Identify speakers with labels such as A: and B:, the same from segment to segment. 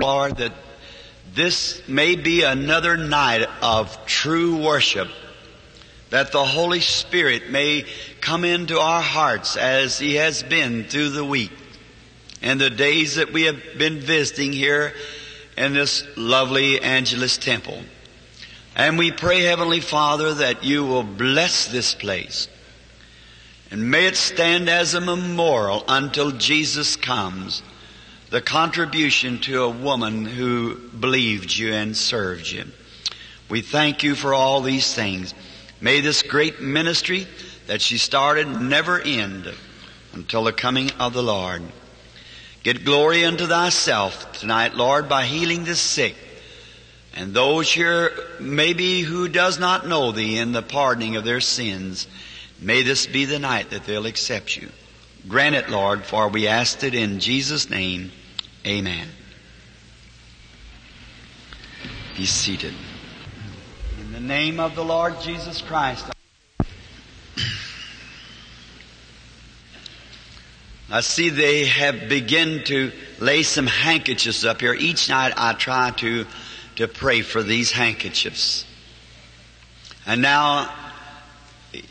A: Lord, that this may be another night of true worship, that the Holy Spirit may come into our hearts as He has been through the week and the days that we have been visiting here in this lovely Angelus Temple. And we pray, Heavenly Father, that you will bless this place. And may it stand as a memorial until Jesus comes. The contribution to a woman who believed you and served you. We thank you for all these things. May this great ministry that she started never end until the coming of the Lord. Get glory unto thyself tonight, Lord, by healing the sick and those here maybe who does not know thee in the pardoning of their sins. May this be the night that they'll accept you. Grant it, Lord, for we asked it in Jesus' name. Amen. Be seated. In the name of the Lord Jesus Christ. I see they have begun to lay some handkerchiefs up here. Each night I try to to pray for these handkerchiefs. And now,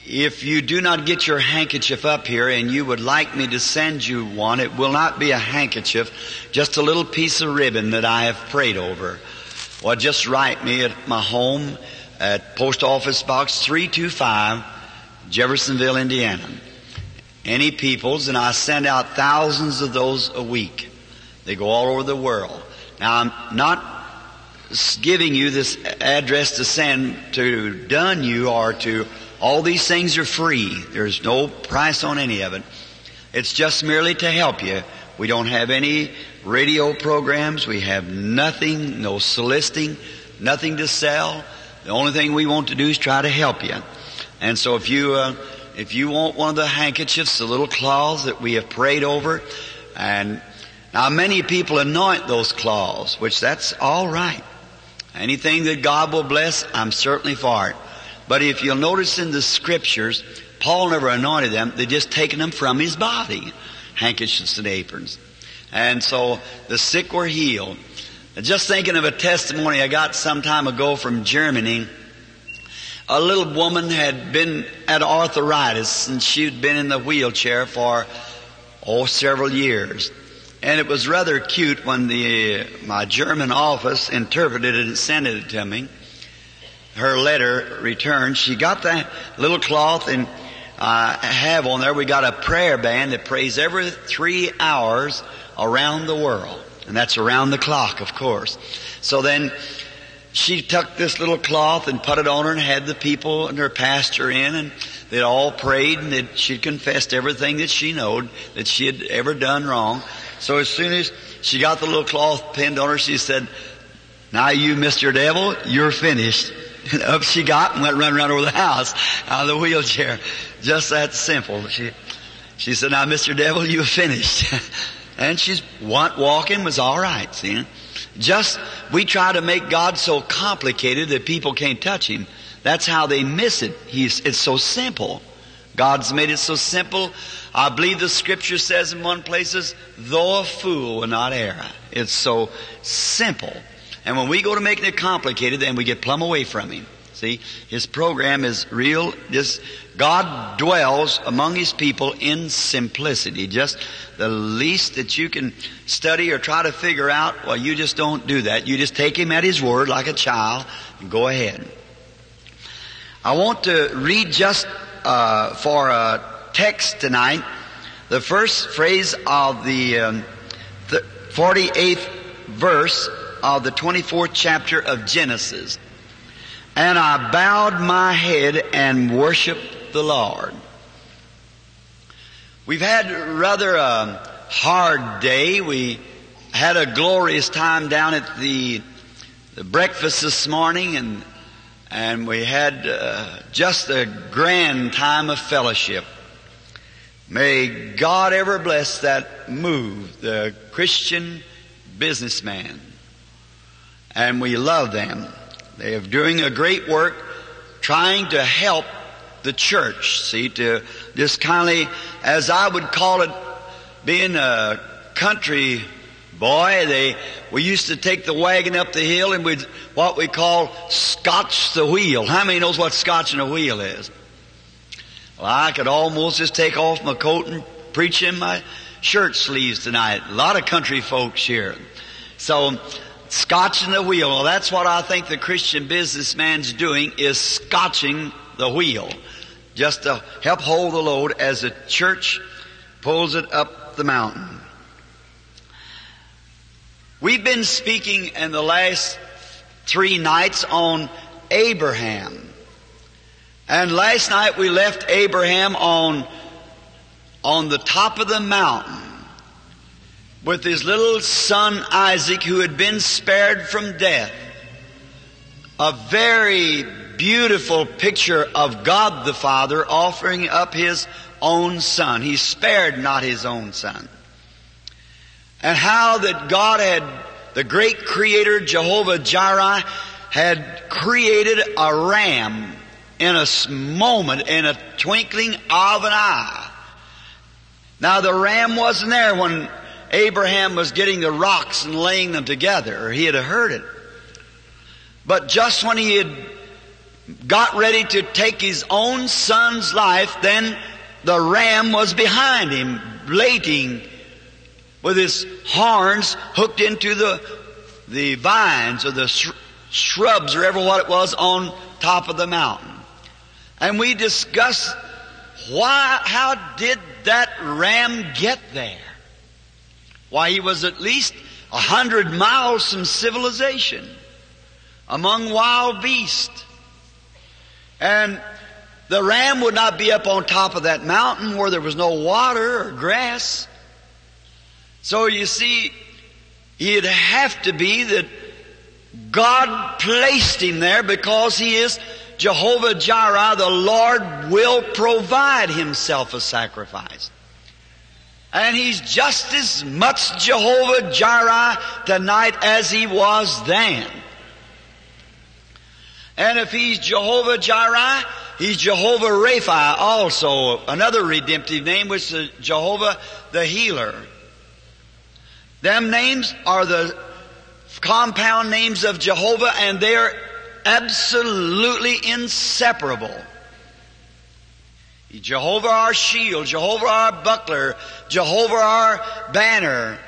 A: if you do not get your handkerchief up here and you would like me to send you one, it will not be a handkerchief, just a little piece of ribbon that I have prayed over. Well, just write me at my home at Post Office Box 325, Jeffersonville, Indiana. Any peoples, and I send out thousands of those a week. They go all over the world. Now, I'm not giving you this address to send to done you or to all these things are free. There's no price on any of it. It's just merely to help you. We don't have any radio programs. We have nothing, no soliciting, nothing to sell. The only thing we want to do is try to help you. And so if you, uh, if you want one of the handkerchiefs, the little claws that we have prayed over, and now many people anoint those claws, which that's all right. Anything that God will bless, I'm certainly for it. But if you'll notice in the scriptures, Paul never anointed them. They just taken them from his body. Handkerchiefs and aprons. And so the sick were healed. Just thinking of a testimony I got some time ago from Germany. A little woman had been at arthritis and she'd been in the wheelchair for, oh, several years. And it was rather cute when the, uh, my German office interpreted it and sent it to me. Her letter returned. She got that little cloth and I have on there, we got a prayer band that prays every three hours around the world. And that's around the clock, of course. So then she took this little cloth and put it on her and had the people and her pastor in and they all prayed and that she'd confessed everything that she knowed that she had ever done wrong. So as soon as she got the little cloth pinned on her, she said, now you, Mr. Devil, you're finished. And up she got and went running around over the house out of the wheelchair. Just that simple. She, she said, now Mr. Devil, you're finished. and she's walking was alright, see? Just, we try to make God so complicated that people can't touch Him. That's how they miss it. He's, it's so simple. God's made it so simple I believe the scripture says in one places, though a fool will not err. It's so simple. And when we go to making it complicated, then we get plumb away from Him. See, His program is real. This, God dwells among His people in simplicity. Just the least that you can study or try to figure out, well, you just don't do that. You just take Him at His word like a child and go ahead. I want to read just uh, for a text tonight, the first phrase of the, um, the 48th verse of the 24th chapter of Genesis. And I bowed my head and worshiped the Lord. We've had rather a hard day. We had a glorious time down at the, the breakfast this morning and and we had uh, just a grand time of fellowship. May God ever bless that move, the Christian businessman. And we love them. They are doing a great work trying to help the church, see, to just kindly, as I would call it, being a country Boy, they, we used to take the wagon up the hill and we'd, what we call scotch the wheel. How many knows what scotching a wheel is? Well, I could almost just take off my coat and preach in my shirt sleeves tonight. A lot of country folks here. So, scotching the wheel. Well, that's what I think the Christian businessman's doing is scotching the wheel. Just to help hold the load as the church pulls it up the mountain. We've been speaking in the last three nights on Abraham. And last night we left Abraham on, on the top of the mountain with his little son Isaac who had been spared from death. A very beautiful picture of God the Father offering up his own son. He spared not his own son and how that God had, the great creator Jehovah Jireh, had created a ram in a moment, in a twinkling of an eye. Now the ram wasn't there when Abraham was getting the rocks and laying them together, or he had heard it. But just when he had got ready to take his own son's life, then the ram was behind him, waiting with his horns hooked into the, the vines or the shrubs or ever what it was on top of the mountain. And we discussed why, how did that ram get there? Why, he was at least a hundred miles from civilization, among wild beasts. And the ram would not be up on top of that mountain where there was no water or grass. So you see, he'd have to be that God placed him there because he is Jehovah Jireh. The Lord will provide himself a sacrifice. And he's just as much Jehovah Jireh tonight as he was then. And if he's Jehovah Jireh, he's Jehovah Rapha also, another redemptive name, which is Jehovah the Healer. Them names are the compound names of Jehovah and they're absolutely inseparable. Jehovah our shield, Jehovah our buckler, Jehovah our banner,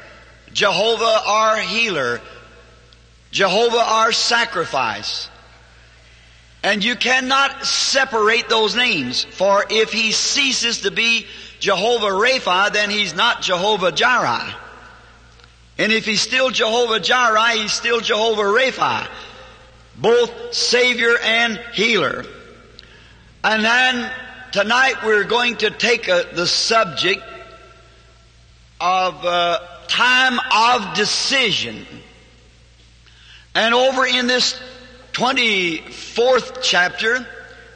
A: Jehovah our healer, Jehovah our sacrifice. And you cannot separate those names, for if he ceases to be Jehovah Rapha, then he's not Jehovah Jireh. And if he's still Jehovah Jireh, he's still Jehovah Rapha, both Savior and Healer. And then tonight we're going to take a, the subject of uh, time of decision. And over in this 24th chapter,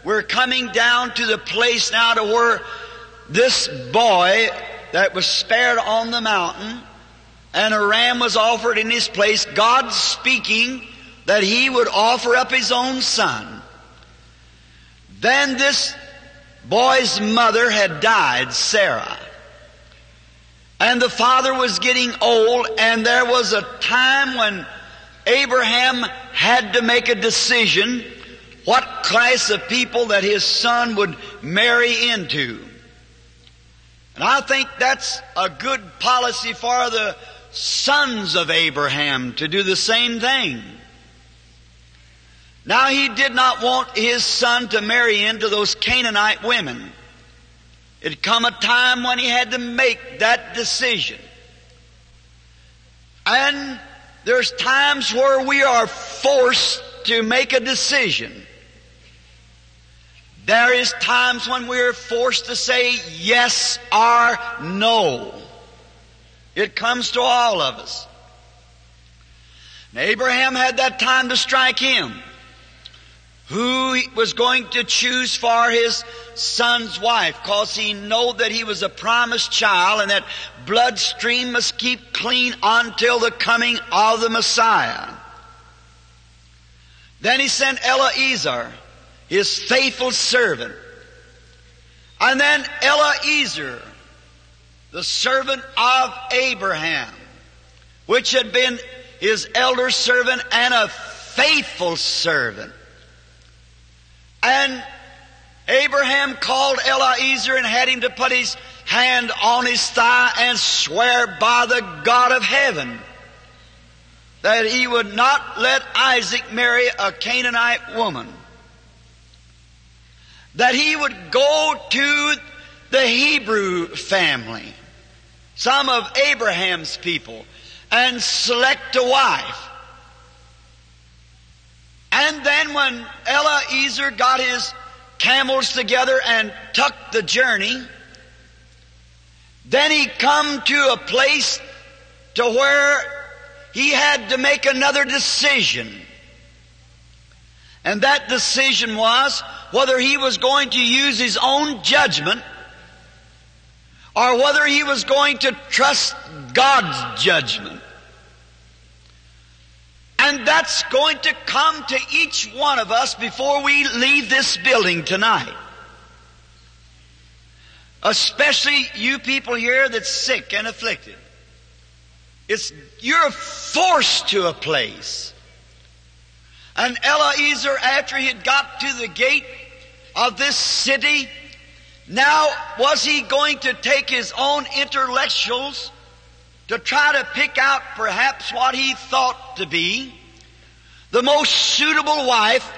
A: we're coming down to the place now to where this boy that was spared on the mountain and a ram was offered in his place, God speaking that he would offer up his own son. Then this boy's mother had died, Sarah. And the father was getting old and there was a time when Abraham had to make a decision what class of people that his son would marry into. And I think that's a good policy for the sons of Abraham to do the same thing. Now he did not want his son to marry into those Canaanite women. It had come a time when he had to make that decision. And there's times where we are forced to make a decision. There is times when we're forced to say yes or no. It comes to all of us. And Abraham had that time to strike him. Who was going to choose for his son's wife, cause he know that he was a promised child and that bloodstream must keep clean until the coming of the Messiah. Then he sent Eliezer, his faithful servant. And then Eliezer, the servant of Abraham, which had been his elder servant and a faithful servant. And Abraham called Eliezer and had him to put his hand on his thigh and swear by the God of heaven that he would not let Isaac marry a Canaanite woman. That he would go to the Hebrew family, some of Abraham's people, and select a wife. And then when Eliezer got his camels together and took the journey, then he come to a place to where he had to make another decision. And that decision was whether he was going to use his own judgment or whether he was going to trust God's judgment. And that's going to come to each one of us before we leave this building tonight. Especially you people here that's sick and afflicted. It's, you're forced to a place. And Eliezer, after he had got to the gate of this city, now was he going to take his own intellectuals to try to pick out perhaps what he thought to be the most suitable wife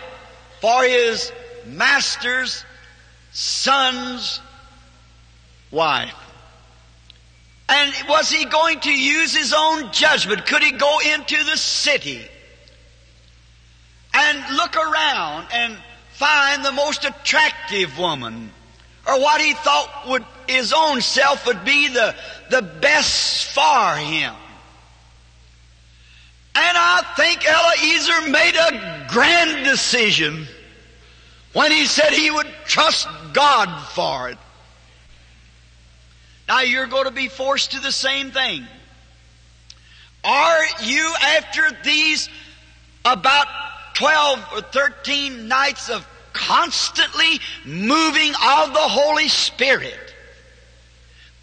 A: for his master's son's wife? And was he going to use his own judgment? Could he go into the city and look around and find the most attractive woman? Or what he thought would, his own self would be the, the best for him? And I think Eliezer made a grand decision when he said he would trust God for it. Now you're going to be forced to the same thing. Are you after these about 12 or 13 nights of constantly moving of the Holy Spirit,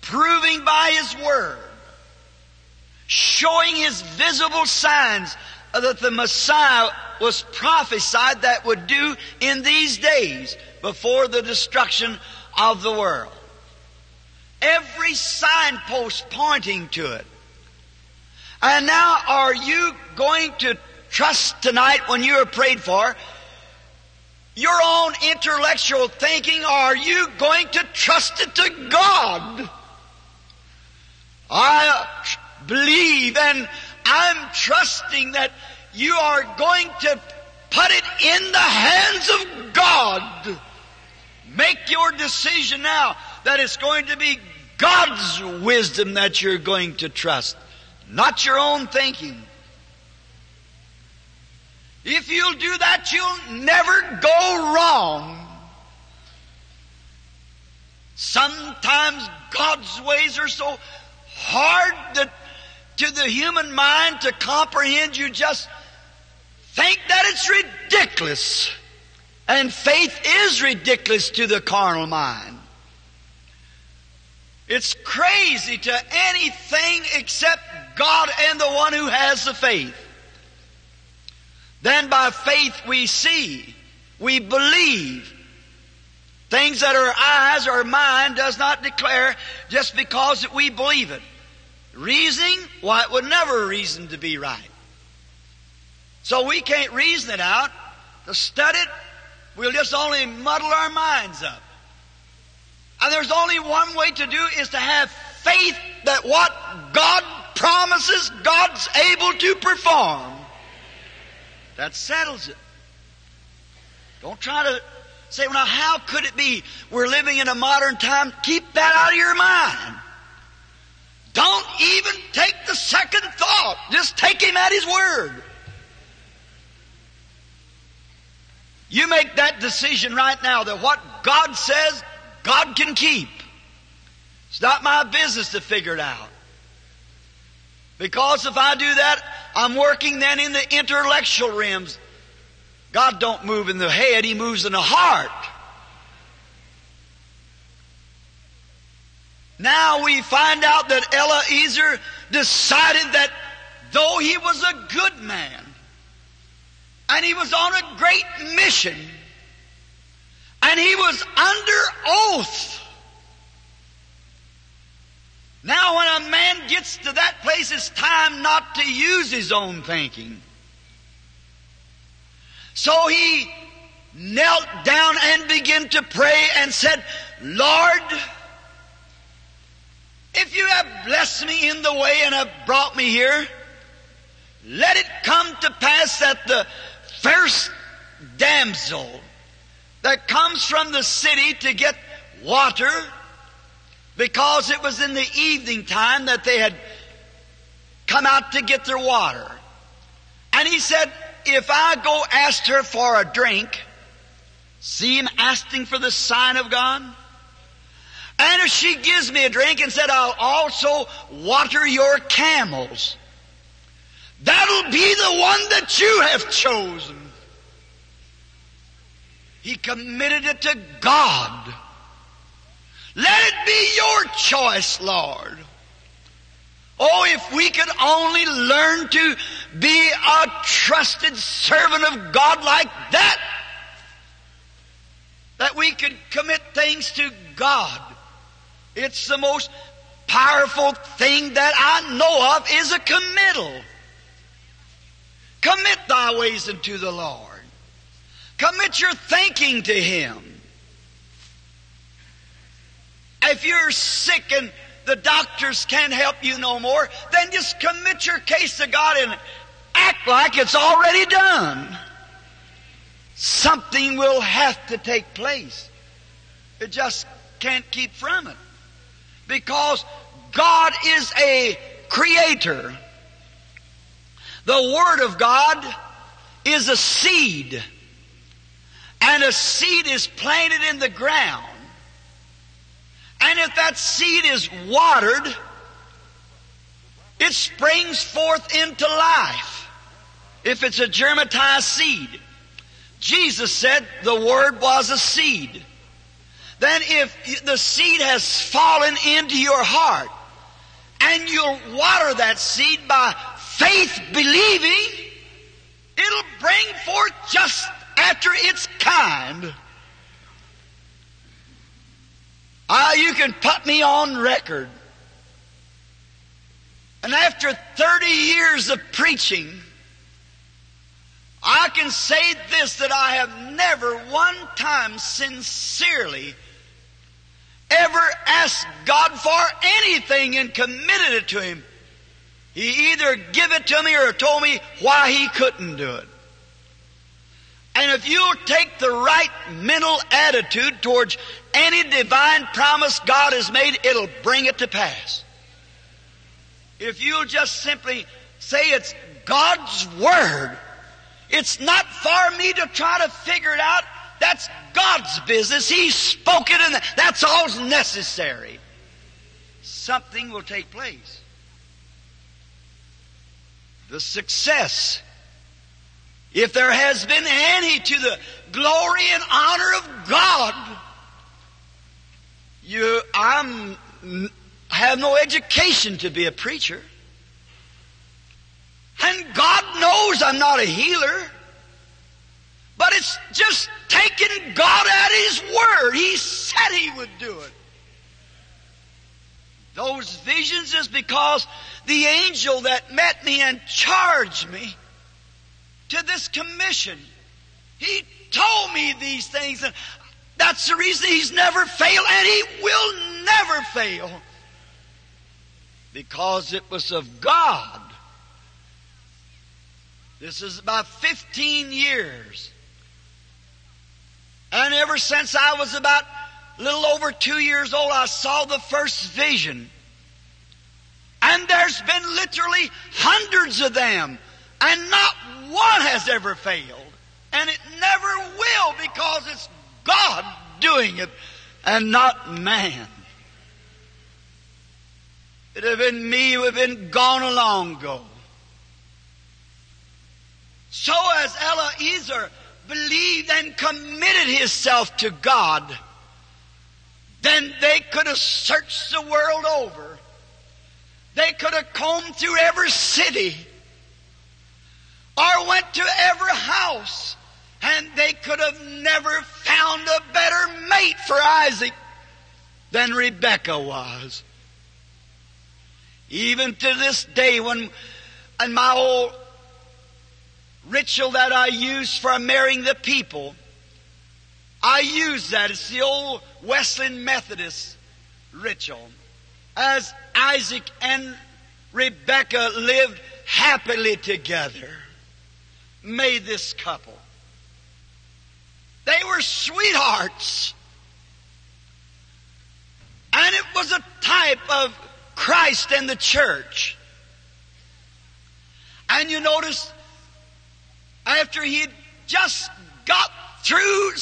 A: proving by His Word, showing His visible signs that the Messiah was prophesied that would do in these days before the destruction of the world? Every signpost pointing to it. And now are you going to trust tonight when you are prayed for your own intellectual thinking are you going to trust it to God? I believe and I'm trusting that you are going to put it in the hands of God. Make your decision now that it's going to be God's wisdom that you're going to trust, not your own thinking. If you'll do that, you'll never go wrong. Sometimes God's ways are so hard that to the human mind to comprehend, you just think that it's ridiculous. And faith is ridiculous to the carnal mind. It's crazy to anything except God and the one who has the faith. Then by faith we see, we believe. Things that our eyes or mind does not declare just because we believe it. Reasoning, why it would never reason to be right. So we can't reason it out. To study it, we'll just only muddle our minds up. And there's only one way to do is to have faith that what God promises, God's able to perform. That settles it. Don't try to say, well, now how could it be? We're living in a modern time. Keep that out of your mind. Don't even take the second thought. Just take Him at His word. You make that decision right now that what God says, God can keep. It's not my business to figure it out. Because if I do that, I'm working then in the intellectual realms. God don't move in the head, He moves in the heart. Now we find out that Eliezer decided that though he was a good man, and he was on a great mission, and he was under oath. Now when a man gets to that place, it's time not to use his own thinking. So he knelt down and began to pray and said, Lord, if you have blessed me in the way and have brought me here, let it come to pass that the first damsel that comes from the city to get water, because it was in the evening time that they had come out to get their water. And he said, if I go ask her for a drink, see him asking for the sign of God? And if she gives me a drink and said, I'll also water your camels, that'll be the one that you have chosen. He committed it to God. Let it be your choice, Lord. Oh, if we could only learn to be a trusted servant of God like that, that we could commit things to God. It's the most powerful thing that I know of is a committal. Commit thy ways unto the Lord. Commit your thinking to Him. If you're sick and the doctors can't help you no more, then just commit your case to God and act like it's already done. Something will have to take place. It just can't keep from it. Because God is a creator. The Word of God is a seed. And a seed is planted in the ground. And if that seed is watered, it springs forth into life. If it's a germatized seed. Jesus said the Word was a seed. Then if the seed has fallen into your heart, and you'll water that seed by faith believing, it'll bring forth just after its kind. Ah, you can put me on record. And after 30 years of preaching, I can say this that I have never one time sincerely ever asked God for anything and committed it to Him. He either give it to me or told me why He couldn't do it. And if you'll take the right mental attitude towards any divine promise God has made, it'll bring it to pass. If you'll just simply say it's God's Word, it's not for me to try to figure it out. That's God's business. He spoke it and that's all's necessary. Something will take place. The success if there has been any to the glory and honor of God, you, I'm, have no education to be a preacher. And God knows I'm not a healer. But it's just taking God at His word. He said He would do it. Those visions is because the angel that met me and charged me to this commission. He told me these things, and that's the reason he's never failed, and he will never fail. Because it was of God. This is about 15 years. And ever since I was about a little over two years old, I saw the first vision. And there's been literally hundreds of them. And not one has ever failed. And it never will because it's God doing it and not man. It would have been me who have been gone a long ago. So as Eliezer believed and committed himself to God, then they could have searched the world over. They could have combed through every city or went to every house and they could have never found a better mate for Isaac than Rebecca was. Even to this day when, and my old ritual that I use for marrying the people, I use that. It's the old Wesleyan Methodist ritual. As Isaac and Rebecca lived happily together, made this couple. They were sweethearts. And it was a type of Christ and the church. And you notice, after he had just got through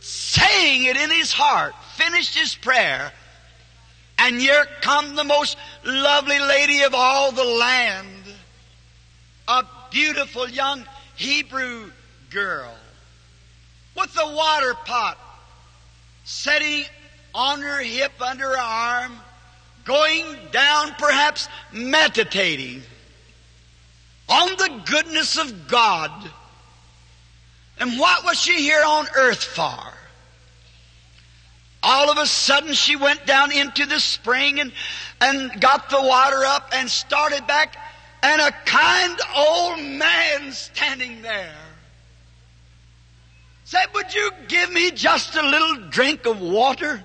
A: saying it in his heart, finished his prayer, and here come the most lovely lady of all the land, a beautiful young Hebrew girl with the water pot setting on her hip under her arm, going down perhaps meditating on the goodness of God. And what was she here on earth for? All of a sudden she went down into the spring and, and got the water up and started back and a kind old man standing there said, would you give me just a little drink of water?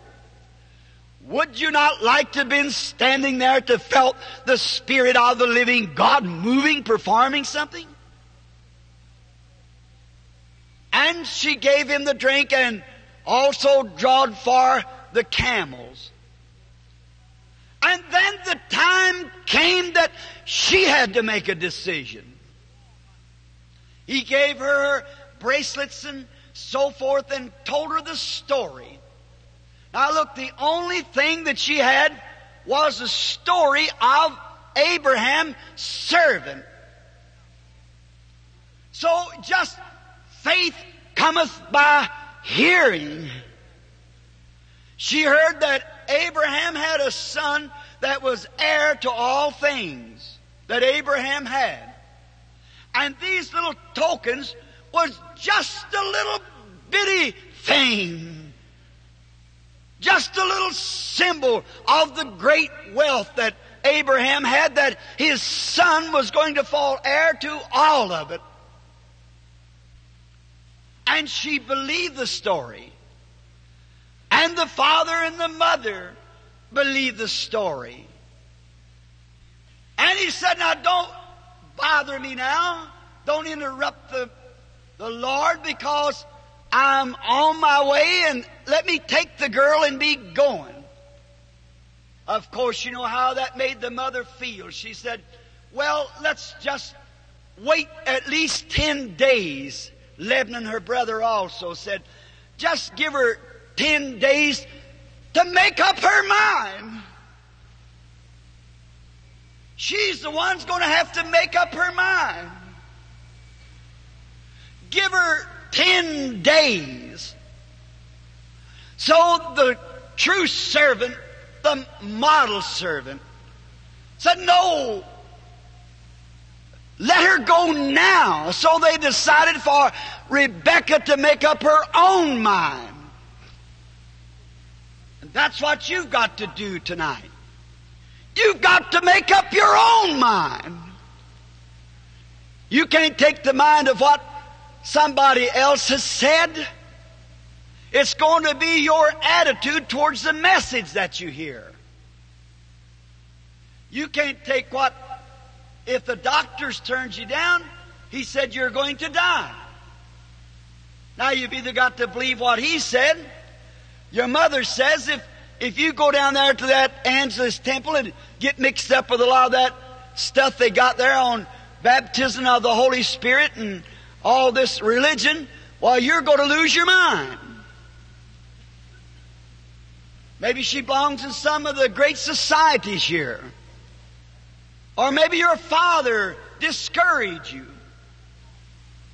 A: Would you not like to have been standing there to felt the Spirit of the living God moving, performing something? And she gave him the drink and also drawed for the camels. And then the time came that she had to make a decision. He gave her bracelets and so forth and told her the story. Now look, the only thing that she had was the story of Abraham's servant. So just faith cometh by hearing. She heard that Abraham had a son that was heir to all things that Abraham had. And these little tokens was just a little bitty thing. Just a little symbol of the great wealth that Abraham had that his son was going to fall heir to all of it. And she believed the story. And the father and the mother believed the story. And he said, Now don't bother me now. Don't interrupt the, the Lord because I'm on my way and let me take the girl and be going. Of course, you know how that made the mother feel. She said, Well, let's just wait at least 10 days. Laban, her brother, also said, Just give her 10 days to make up her mind. She's the one's going to have to make up her mind. Give her 10 days. So the true servant, the model servant, said, No, let her go now. So they decided for Rebecca to make up her own mind. And that's what you've got to do tonight. You've got to make up your own mind. You can't take the mind of what somebody else has said. It's going to be your attitude towards the message that you hear. You can't take what, if the doctors turns you down, he said you're going to die. Now you've either got to believe what he said. Your mother says if, if you go down there to that Angelus temple and get mixed up with a lot of that stuff they got there on baptism of the Holy Spirit and all this religion, well, you're going to lose your mind. Maybe she belongs in some of the great societies here. Or maybe your father discouraged you.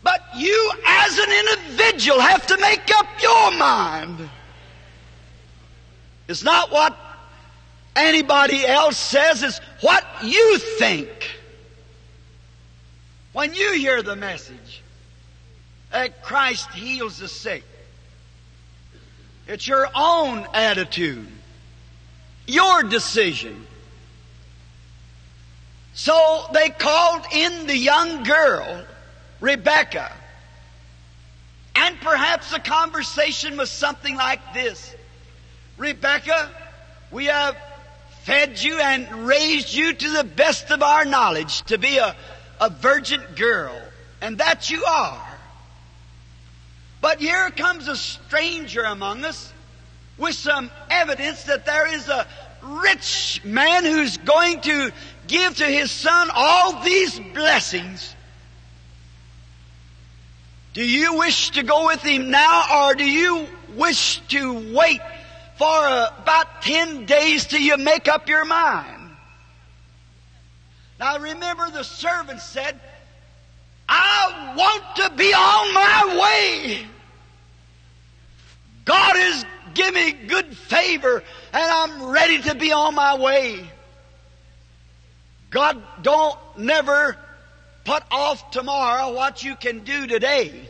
A: But you as an individual have to make up your mind. It's not what anybody else says, it's what you think. When you hear the message. that Christ heals the sick. It's your own attitude, your decision. So they called in the young girl, Rebecca. And perhaps the conversation was something like this Rebecca, we have fed you and raised you to the best of our knowledge to be a, a virgin girl. And that you are. But here comes a stranger among us with some evidence that there is a rich man who's going to give to his son all these blessings. Do you wish to go with him now or do you wish to wait for uh, about 10 days till you make up your mind? Now remember the servant said, I want to be on my way. God has given me good favor and I'm ready to be on my way. God don't never put off tomorrow what you can do today.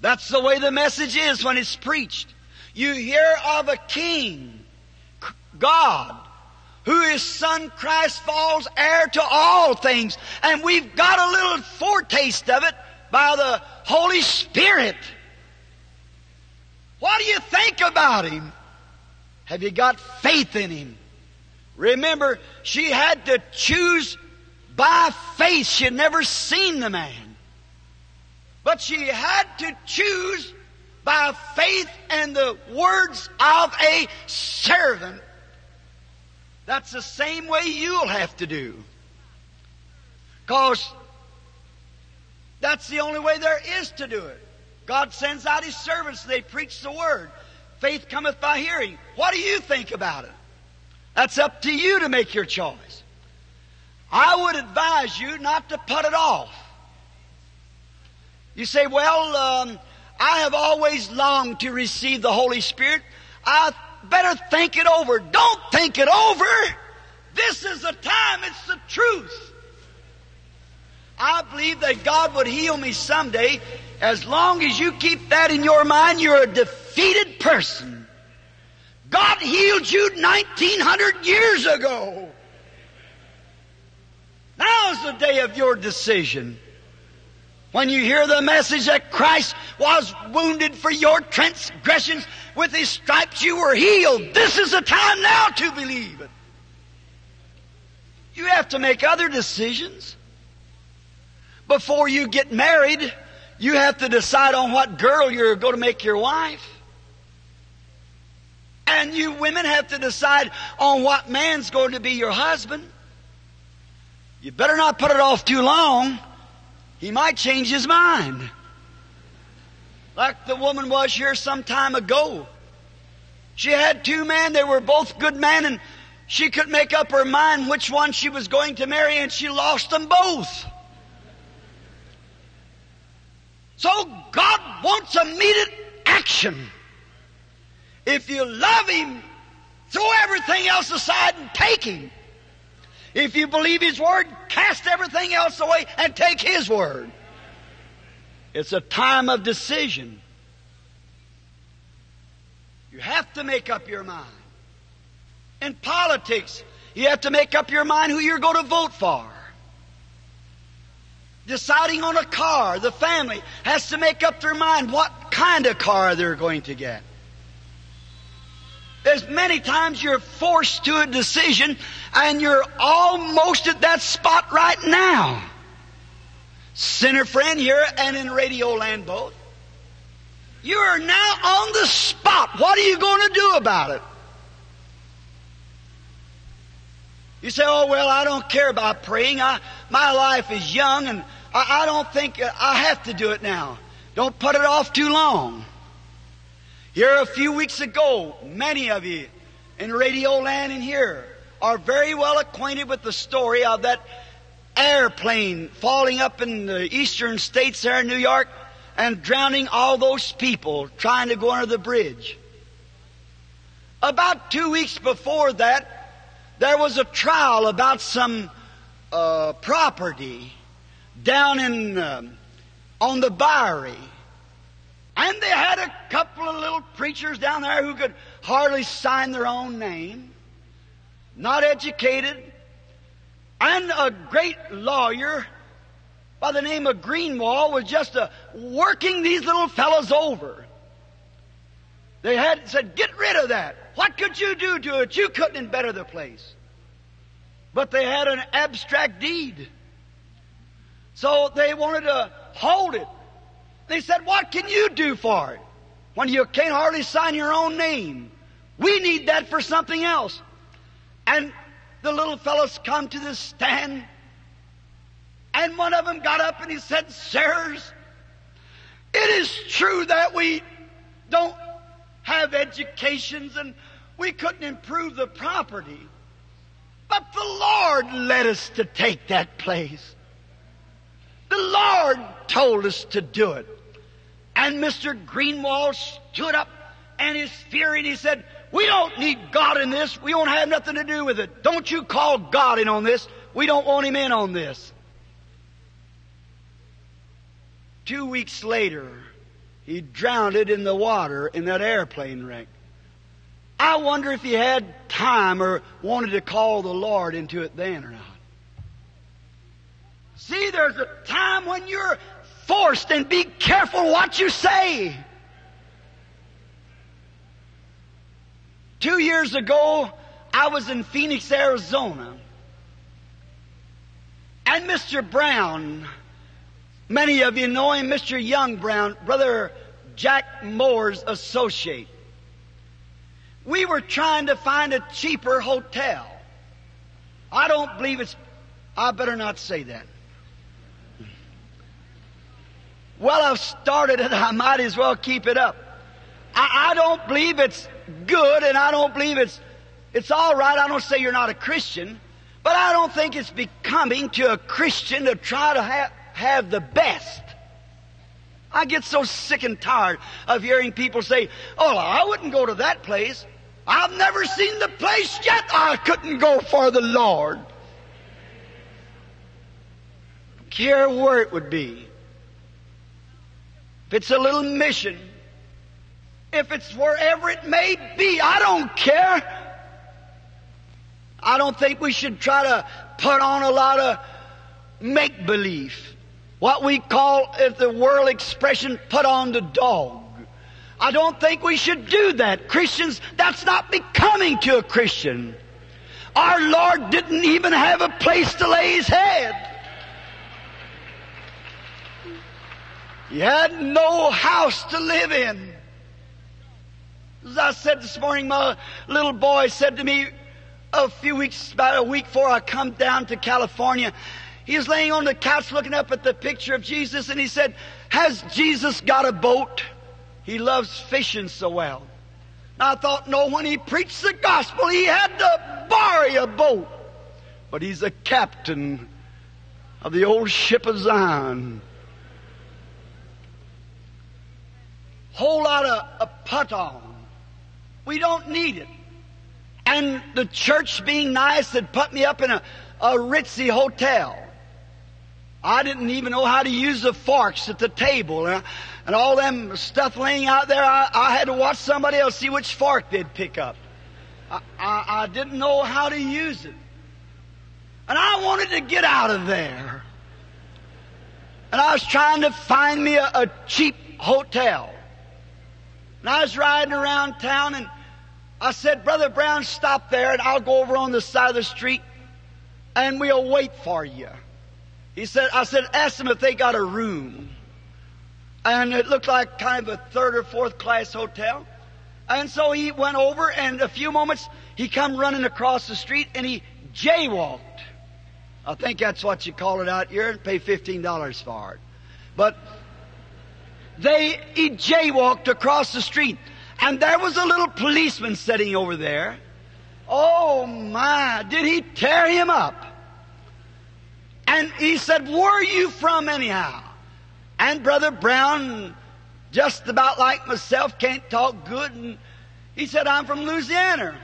A: That's the way the message is when it's preached. You hear of a king, God, who is son Christ falls heir to all things. And we've got a little foretaste of it by the Holy Spirit. What do you think about him? Have you got faith in him? Remember, she had to choose by faith. She had never seen the man. But she had to choose by faith and the words of a servant. That's the same way you'll have to do. Because that's the only way there is to do it. God sends out His servants, they preach the Word. Faith cometh by hearing. What do you think about it? That's up to you to make your choice. I would advise you not to put it off. You say, well, um, I have always longed to receive the Holy Spirit. I better think it over. Don't think it over. This is the time. It's the truth. I believe that God would heal me someday. As long as you keep that in your mind, you're a defeated person. God healed you 1900 years ago. Now is the day of your decision. When you hear the message that Christ was wounded for your transgressions, with His stripes you were healed, this is the time now to believe it. You have to make other decisions. Before you get married, you have to decide on what girl you're going to make your wife. And you women have to decide on what man's going to be your husband. You better not put it off too long. He might change his mind. Like the woman was here some time ago. She had two men, they were both good men, and she couldn't make up her mind which one she was going to marry, and she lost them both. So God wants immediate action. If you love Him, throw everything else aside and take Him. If you believe His Word, cast everything else away and take His Word. It's a time of decision. You have to make up your mind. In politics, you have to make up your mind who you're going to vote for. Deciding on a car, the family has to make up their mind what kind of car they're going to get. There's many times you're forced to a decision and you're almost at that spot right now. Sinner friend here and in radio land both. You are now on the spot. What are you going to do about it? You say, oh, well, I don't care about praying. I, my life is young and I, I don't think I have to do it now. Don't put it off too long. Here a few weeks ago, many of you in radio land and here are very well acquainted with the story of that airplane falling up in the eastern states there in New York and drowning all those people trying to go under the bridge. About two weeks before that, there was a trial about some uh, property down in uh, on the Bowery. And they had a couple of little preachers down there who could hardly sign their own name, not educated, and a great lawyer by the name of Greenwall was just uh, working these little fellows over. They had said, get rid of that. What could you do to it? You couldn't better the place. But they had an abstract deed. So they wanted to hold it. They said, what can you do for it? When you can't hardly sign your own name. We need that for something else. And the little fellows come to the stand and one of them got up and he said, Sirs, it is true that we don't have educations and we couldn't improve the property. But the Lord led us to take that place. The Lord told us to do it. And Mr. Greenwald stood up and his fury and he said, we don't need God in this. We don't have nothing to do with it. Don't you call God in on this. We don't want him in on this. Two weeks later, he drowned in the water in that airplane wreck. I wonder if he had time or wanted to call the Lord into it then or not. See, there's a time when you're forced and be careful what you say. Two years ago, I was in Phoenix, Arizona. And Mr. Brown, Many of you know him, Mr. Young Brown, Brother Jack Moore's associate. We were trying to find a cheaper hotel. I don't believe it's, I better not say that. Well, I've started it, I might as well keep it up. I, I don't believe it's good and I don't believe it's, it's alright. I don't say you're not a Christian, but I don't think it's becoming to a Christian to try to have, have the best. I get so sick and tired of hearing people say, Oh, I wouldn't go to that place. I've never seen the place yet. I couldn't go for the Lord. Care where it would be. If it's a little mission, if it's wherever it may be, I don't care. I don't think we should try to put on a lot of make believe what we call, if the world expression, put on the dog. I don't think we should do that. Christians, that's not becoming to a Christian. Our Lord didn't even have a place to lay His head. He had no house to live in. As I said this morning, my little boy said to me a few weeks, about a week before I come down to California, he was laying on the couch looking up at the picture of Jesus and he said, Has Jesus got a boat? He loves fishing so well. And I thought, no, when he preached the gospel, he had to borrow a boat. But he's a captain of the old ship of Zion. Whole lot of a put on. We don't need it. And the church being nice had put me up in a, a ritzy hotel. I didn't even know how to use the forks at the table. And, and all them stuff laying out there, I, I, had to watch somebody else see which fork they'd pick up. I, I, I didn't know how to use it. And I wanted to get out of there. And I was trying to find me a, a cheap hotel. And I was riding around town and I said, Brother Brown, stop there and I'll go over on the side of the street and we'll wait for you. He said, I said, ask them if they got a room. And it looked like kind of a third or fourth class hotel. And so he went over and a few moments he come running across the street and he jaywalked. I think that's what you call it out here and pay $15 for it. But they, he jaywalked across the street and there was a little policeman sitting over there. Oh my, did he tear him up? And he said, Where are you from anyhow? And Brother Brown, just about like myself, can't talk good. And he said, I'm from Louisiana.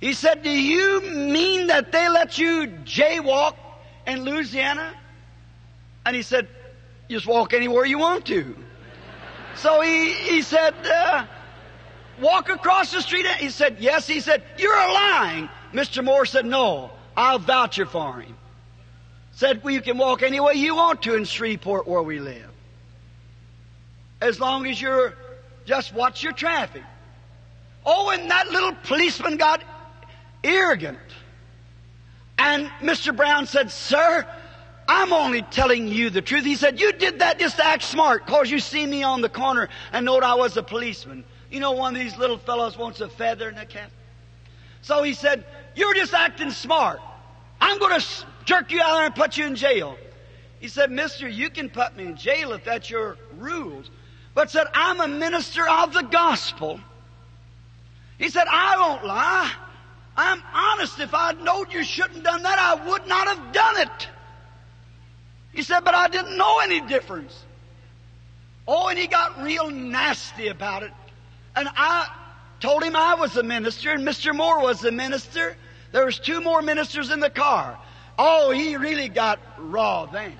A: He said, Do you mean that they let you jaywalk in Louisiana? And he said, just walk anywhere you want to. So he, he said, uh, walk across the street. He said, yes. He said, you're lying. Mr. Moore said, no, I'll vouch for him. Said, well, you can walk any way you want to in Shreveport where we live. As long as you're, just watch your traffic. Oh, and that little policeman got arrogant. And Mr. Brown said, sir, I'm only telling you the truth. He said, you did that just to act smart cause you see me on the corner and knowed I was a policeman. You know, one of these little fellows wants a feather in a cap. So he said, you're just acting smart. I'm going to jerk you out there and put you in jail. He said, mister, you can put me in jail if that's your rules. But said, I'm a minister of the gospel. He said, I won't lie. I'm honest. If I'd known you shouldn't have done that, I would not have done it. He said, but I didn't know any difference. Oh, and he got real nasty about it. And I told him I was a minister and Mr. Moore was the minister. There was two more ministers in the car. Oh, he really got raw then.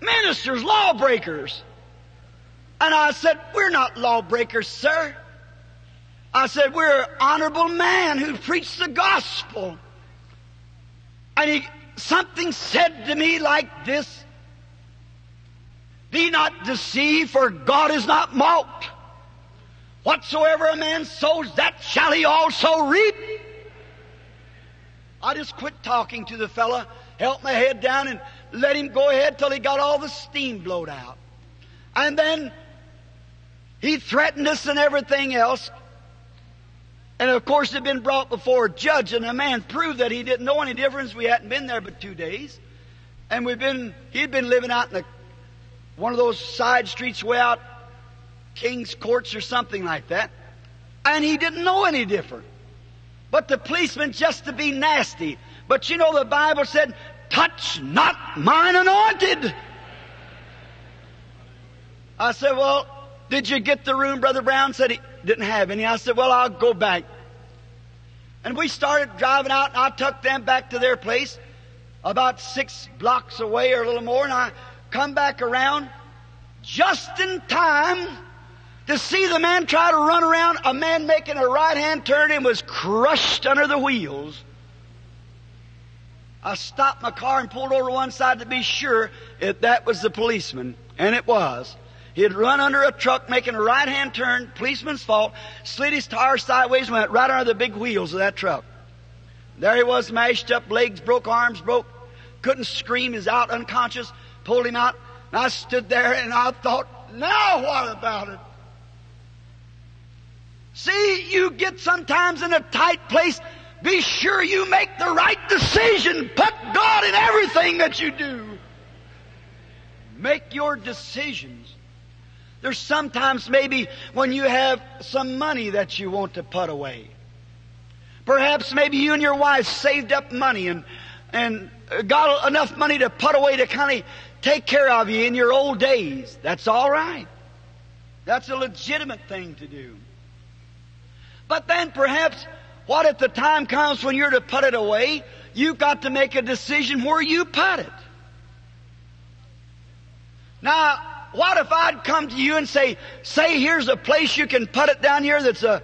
A: Ministers, lawbreakers. And I said, we're not lawbreakers, sir. I said, we're an honorable man who preached the gospel. And he something said to me like this Be not deceived, for God is not mocked. Whatsoever a man sows, that shall he also reap. I just quit talking to the fella, held my head down, and let him go ahead till he got all the steam blowed out. And then he threatened us and everything else. And of course, it had been brought before a judge, and the man proved that he didn't know any difference. We hadn't been there but two days. And we'd been, he'd been living out in the, one of those side streets way out, King's Courts or something like that. And he didn't know any different. But the policeman just to be nasty. But you know the Bible said, touch not mine anointed. I said, well, did you get the room? Brother Brown said he didn't have any. I said, well, I'll go back. And we started driving out, and I took them back to their place, about six blocks away or a little more, and I come back around just in time to see the man try to run around, a man making a right hand turn and was crushed under the wheels. I stopped my car and pulled over one side to be sure if that was the policeman, and it was. He had run under a truck making a right hand turn, policeman's fault, slid his tire sideways, went right under the big wheels of that truck. There he was, mashed up, legs broke, arms broke, couldn't scream, he's out unconscious, pulled him out, and I stood there and I thought, now what about it? See, you get sometimes in a tight place, be sure you make the right decision. Put God in everything that you do. Make your decisions. There's sometimes maybe when you have some money that you want to put away. Perhaps maybe you and your wife saved up money and, and got enough money to put away to kind of take care of you in your old days. That's all right. That's a legitimate thing to do. But then perhaps what if the time comes when you're to put it away, you've got to make a decision where you put it. Now, what if I'd come to you and say, say here's a place you can put it down here that's a,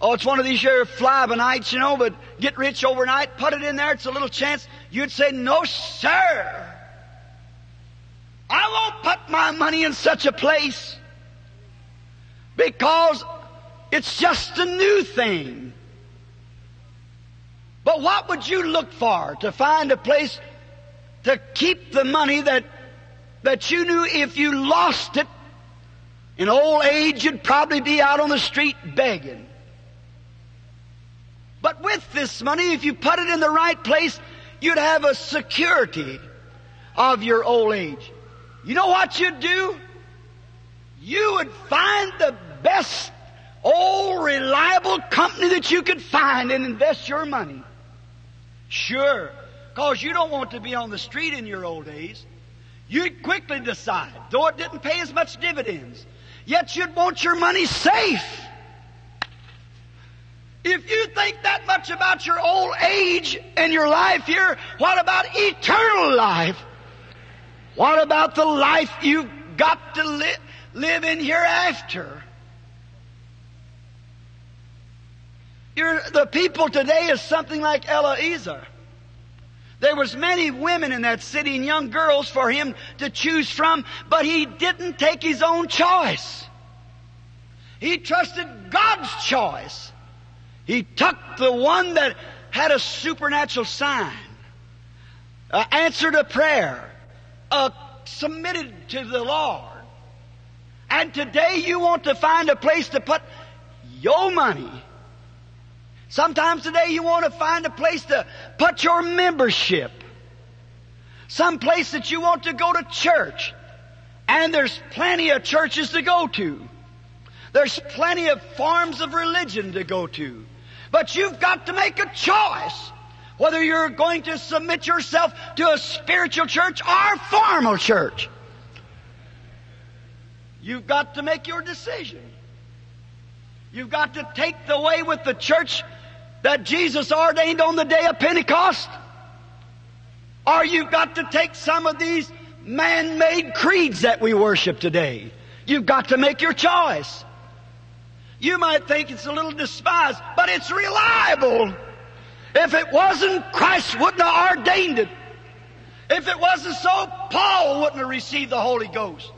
A: oh, it's one of these here fly by nights, you know, but get rich overnight, put it in there, it's a little chance. You'd say, no, sir. I won't put my money in such a place because it's just a new thing. But what would you look for to find a place to keep the money that that you knew if you lost it, in old age you'd probably be out on the street begging. But with this money, if you put it in the right place, you'd have a security of your old age. You know what you'd do? You would find the best old reliable company that you could find and invest your money. Sure, cause you don't want to be on the street in your old days. You'd quickly decide, though it didn't pay as much dividends, yet you'd want your money safe. If you think that much about your old age and your life here, what about eternal life? What about the life you've got to li- live in hereafter? You're, the people today is something like Eliezer. There was many women in that city and young girls for him to choose from, but he didn't take his own choice. He trusted God's choice. He took the one that had a supernatural sign, uh, answered a prayer, uh, submitted to the Lord. And today you want to find a place to put your money. Sometimes today you want to find a place to put your membership. Some place that you want to go to church. And there's plenty of churches to go to. There's plenty of forms of religion to go to. But you've got to make a choice whether you're going to submit yourself to a spiritual church or a formal church. You've got to make your decision. You've got to take the way with the church that Jesus ordained on the day of Pentecost. Or you've got to take some of these man-made creeds that we worship today. You've got to make your choice. You might think it's a little despised, but it's reliable. If it wasn't, Christ wouldn't have ordained it. If it wasn't so, Paul wouldn't have received the Holy Ghost.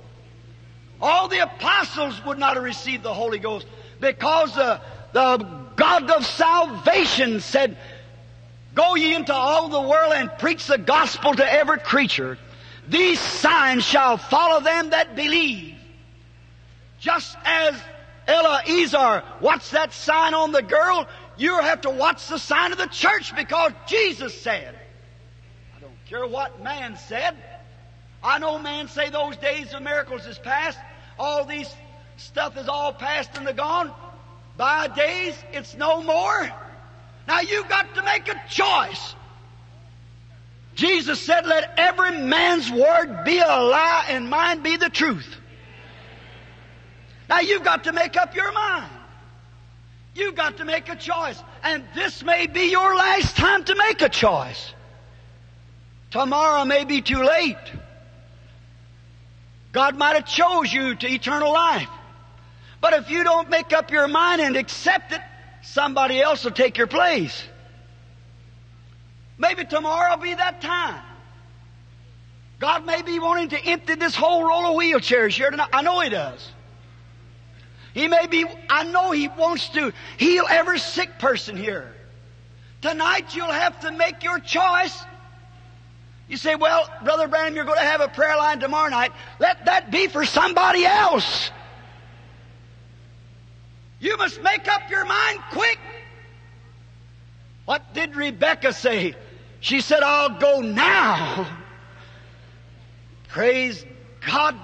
A: All the apostles would not have received the Holy Ghost because the, the God of salvation said, Go ye into all the world and preach the gospel to every creature. These signs shall follow them that believe. Just as Eliezer watched that sign on the girl, you have to watch the sign of the church because Jesus said. I don't care what man said. I know man say those days of miracles is past. All these stuff is all past and the gone. By days, it's no more. Now you've got to make a choice. Jesus said, let every man's word be a lie and mine be the truth. Now you've got to make up your mind. You've got to make a choice. And this may be your last time to make a choice. Tomorrow may be too late. God might have chose you to eternal life. But if you don't make up your mind and accept it, somebody else will take your place. Maybe tomorrow will be that time. God may be wanting to empty this whole roll of wheelchairs here tonight. I know He does. He may be, I know He wants to heal every sick person here. Tonight you'll have to make your choice. You say, well, Brother Branham, you're going to have a prayer line tomorrow night. Let that be for somebody else. You must make up your mind quick. What did Rebecca say? She said, I'll go now. Praise God.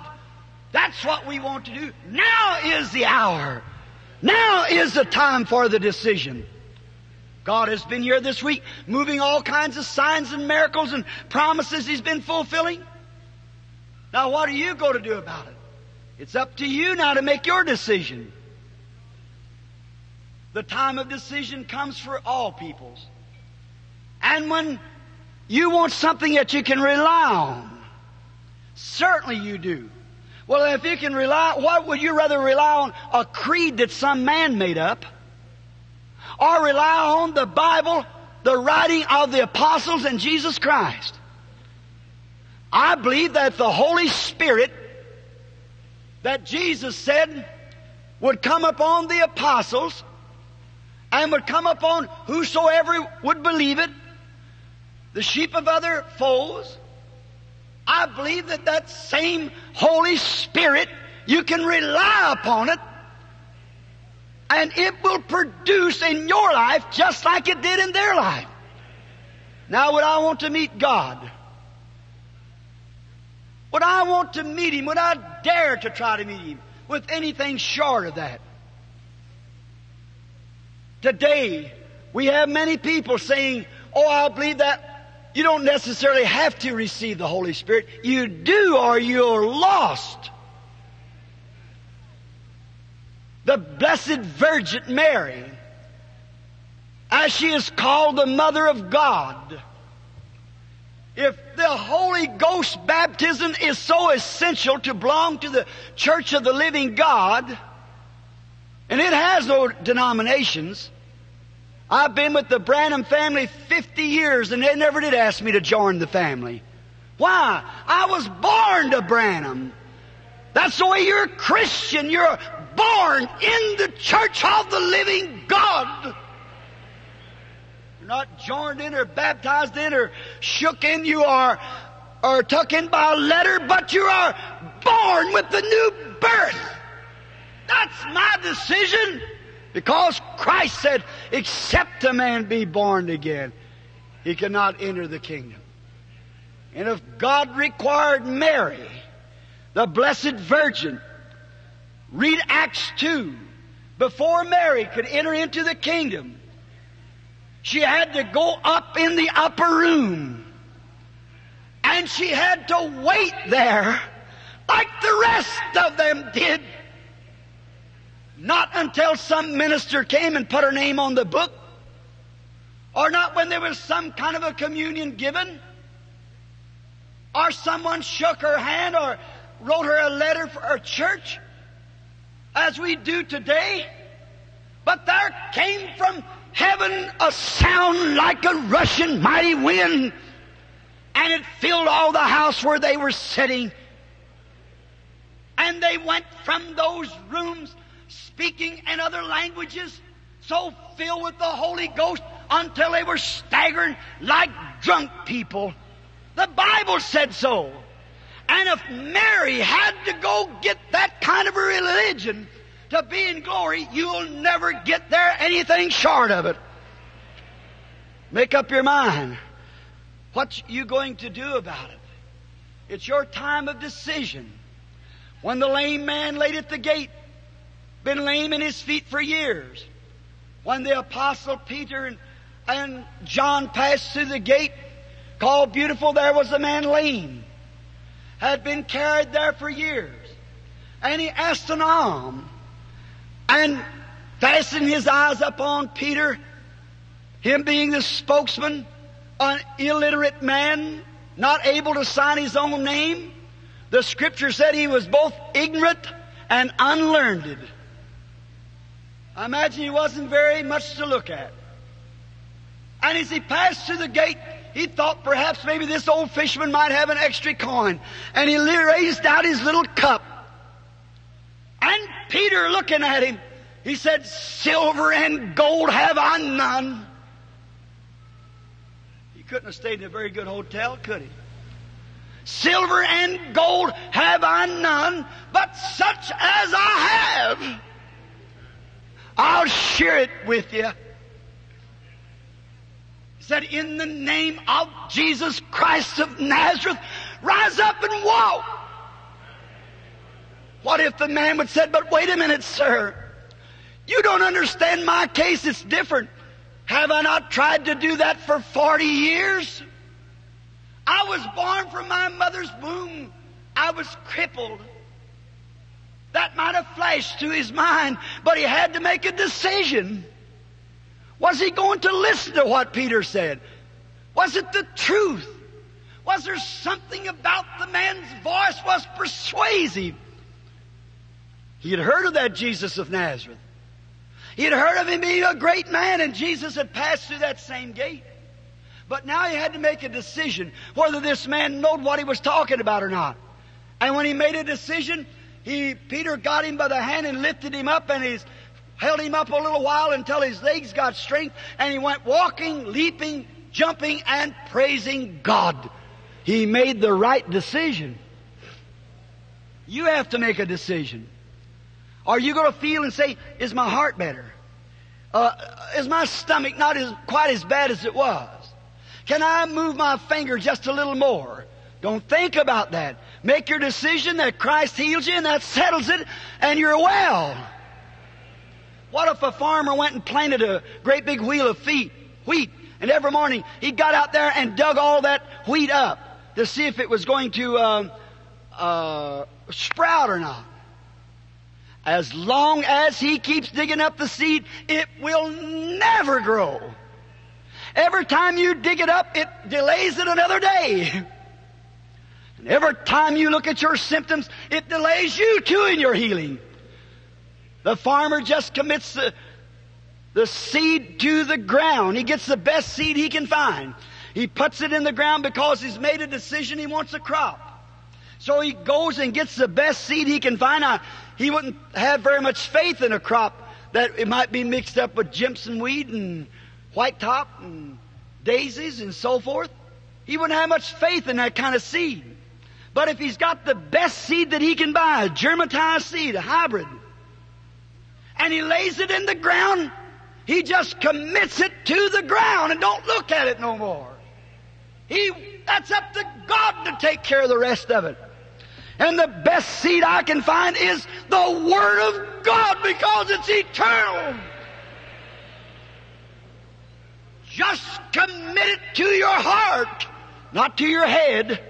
A: That's what we want to do. Now is the hour. Now is the time for the decision. God has been here this week moving all kinds of signs and miracles and promises He's been fulfilling. Now what are you going to do about it? It's up to you now to make your decision. The time of decision comes for all peoples. And when you want something that you can rely on, certainly you do. Well, if you can rely, what would you rather rely on? A creed that some man made up? Or rely on the Bible, the writing of the apostles and Jesus Christ? I believe that the Holy Spirit that Jesus said would come upon the apostles and would come upon whosoever would believe it, the sheep of other folds. I believe that that same Holy Spirit, you can rely upon it, and it will produce in your life just like it did in their life. Now, would I want to meet God? Would I want to meet Him? Would I dare to try to meet Him with anything short of that? Today, we have many people saying, Oh, I believe that. You don't necessarily have to receive the Holy Spirit. You do or you're lost. The Blessed Virgin Mary, as she is called the Mother of God, if the Holy Ghost baptism is so essential to belong to the Church of the Living God, and it has no denominations, I've been with the Branham family 50 years and they never did ask me to join the family. Why? I was born to Branham. That's the way you're a Christian. You're born in the church of the living God. You're not joined in or baptized in or shook in. You are, or tucked in by a letter, but you are born with the new birth. That's my decision. Because Christ said, except a man be born again, he cannot enter the kingdom. And if God required Mary, the Blessed Virgin, read Acts 2, before Mary could enter into the kingdom, she had to go up in the upper room. And she had to wait there like the rest of them did not until some minister came and put her name on the book, or not when there was some kind of a communion given, or someone shook her hand or wrote her a letter for her church, as we do today. But there came from heaven a sound like a rushing mighty wind, and it filled all the house where they were sitting. And they went from those rooms speaking in other languages, so filled with the Holy Ghost until they were staggering like drunk people. The Bible said so. And if Mary had to go get that kind of a religion to be in glory, you'll never get there anything short of it. Make up your mind. What you going to do about it? It's your time of decision. When the lame man laid at the gate, been lame in his feet for years. When the apostle Peter and, and John passed through the gate called Beautiful, there was a man lame. Had been carried there for years. And he asked an alms. And fastening his eyes upon Peter, him being the spokesman, an illiterate man, not able to sign his own name, the scripture said he was both ignorant and unlearned. I imagine he wasn't very much to look at. And as he passed through the gate, he thought perhaps maybe this old fisherman might have an extra coin. And he raised out his little cup. And Peter looking at him, he said, Silver and gold have I none. He couldn't have stayed in a very good hotel, could he? Silver and gold have I none, but such as I have. I'll share it with you. He said, In the name of Jesus Christ of Nazareth, rise up and walk. What if the man would said, But wait a minute, sir. You don't understand my case. It's different. Have I not tried to do that for 40 years? I was born from my mother's womb. I was crippled. That might have flashed to his mind, but he had to make a decision. Was he going to listen to what Peter said? Was it the truth? Was there something about the man's voice was persuasive? He had heard of that Jesus of Nazareth. He had heard of him being a great man, and Jesus had passed through that same gate. But now he had to make a decision whether this man knowed what he was talking about or not. And when he made a decision, he, Peter got him by the hand and lifted him up and he's held him up a little while until his legs got strength and he went walking, leaping, jumping, and praising God. He made the right decision. You have to make a decision. Are you going to feel and say, is my heart better? Uh, is my stomach not as, quite as bad as it was? Can I move my finger just a little more? Don't think about that. Make your decision that Christ heals you and that settles it and you're well. What if a farmer went and planted a great big wheel of feet, wheat, and every morning he got out there and dug all that wheat up to see if it was going to uh, uh, sprout or not. As long as he keeps digging up the seed, it will never grow. Every time you dig it up, it delays it another day. And every time you look at your symptoms, it delays you too in your healing. The farmer just commits the, the seed to the ground. He gets the best seed he can find. He puts it in the ground because he's made a decision he wants a crop. So he goes and gets the best seed he can find. Now, he wouldn't have very much faith in a crop that it might be mixed up with Jimson weed and white top and daisies and so forth. He wouldn't have much faith in that kind of seed. But if he's got the best seed that he can buy, a germatized seed, a hybrid, and he lays it in the ground, he just commits it to the ground and don't look at it no more. He, that's up to God to take care of the rest of it. And the best seed I can find is the Word of God because it's eternal. Just commit it to your heart, not to your head.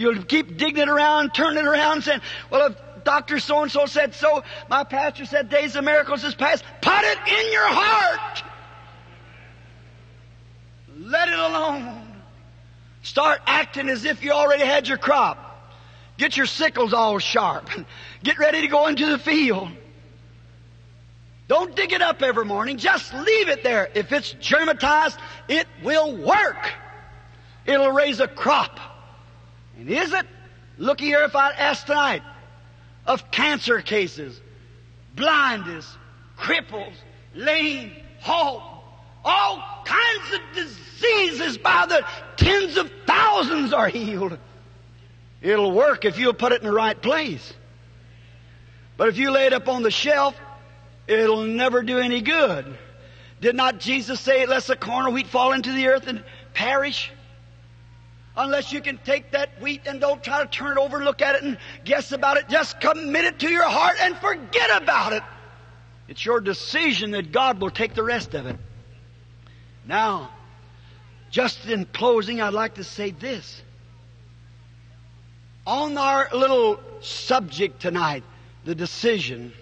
A: You'll keep digging it around, turning it around, saying, well, if Dr. So-and-so said so, my pastor said days of miracles is past, put it in your heart. Let it alone. Start acting as if you already had your crop. Get your sickles all sharp. Get ready to go into the field. Don't dig it up every morning. Just leave it there. If it's germatized, it will work. It'll raise a crop. And is it? Looky here if I ask tonight of cancer cases, blindness, cripples, lame, halt, all kinds of diseases by the tens of thousands are healed. It'll work if you'll put it in the right place. But if you lay it up on the shelf, it'll never do any good. Did not Jesus say, unless a corn of wheat fall into the earth and perish? Unless you can take that wheat and don't try to turn it over and look at it and guess about it. Just commit it to your heart and forget about it. It's your decision that God will take the rest of it. Now, just in closing, I'd like to say this. On our little subject tonight, the decision,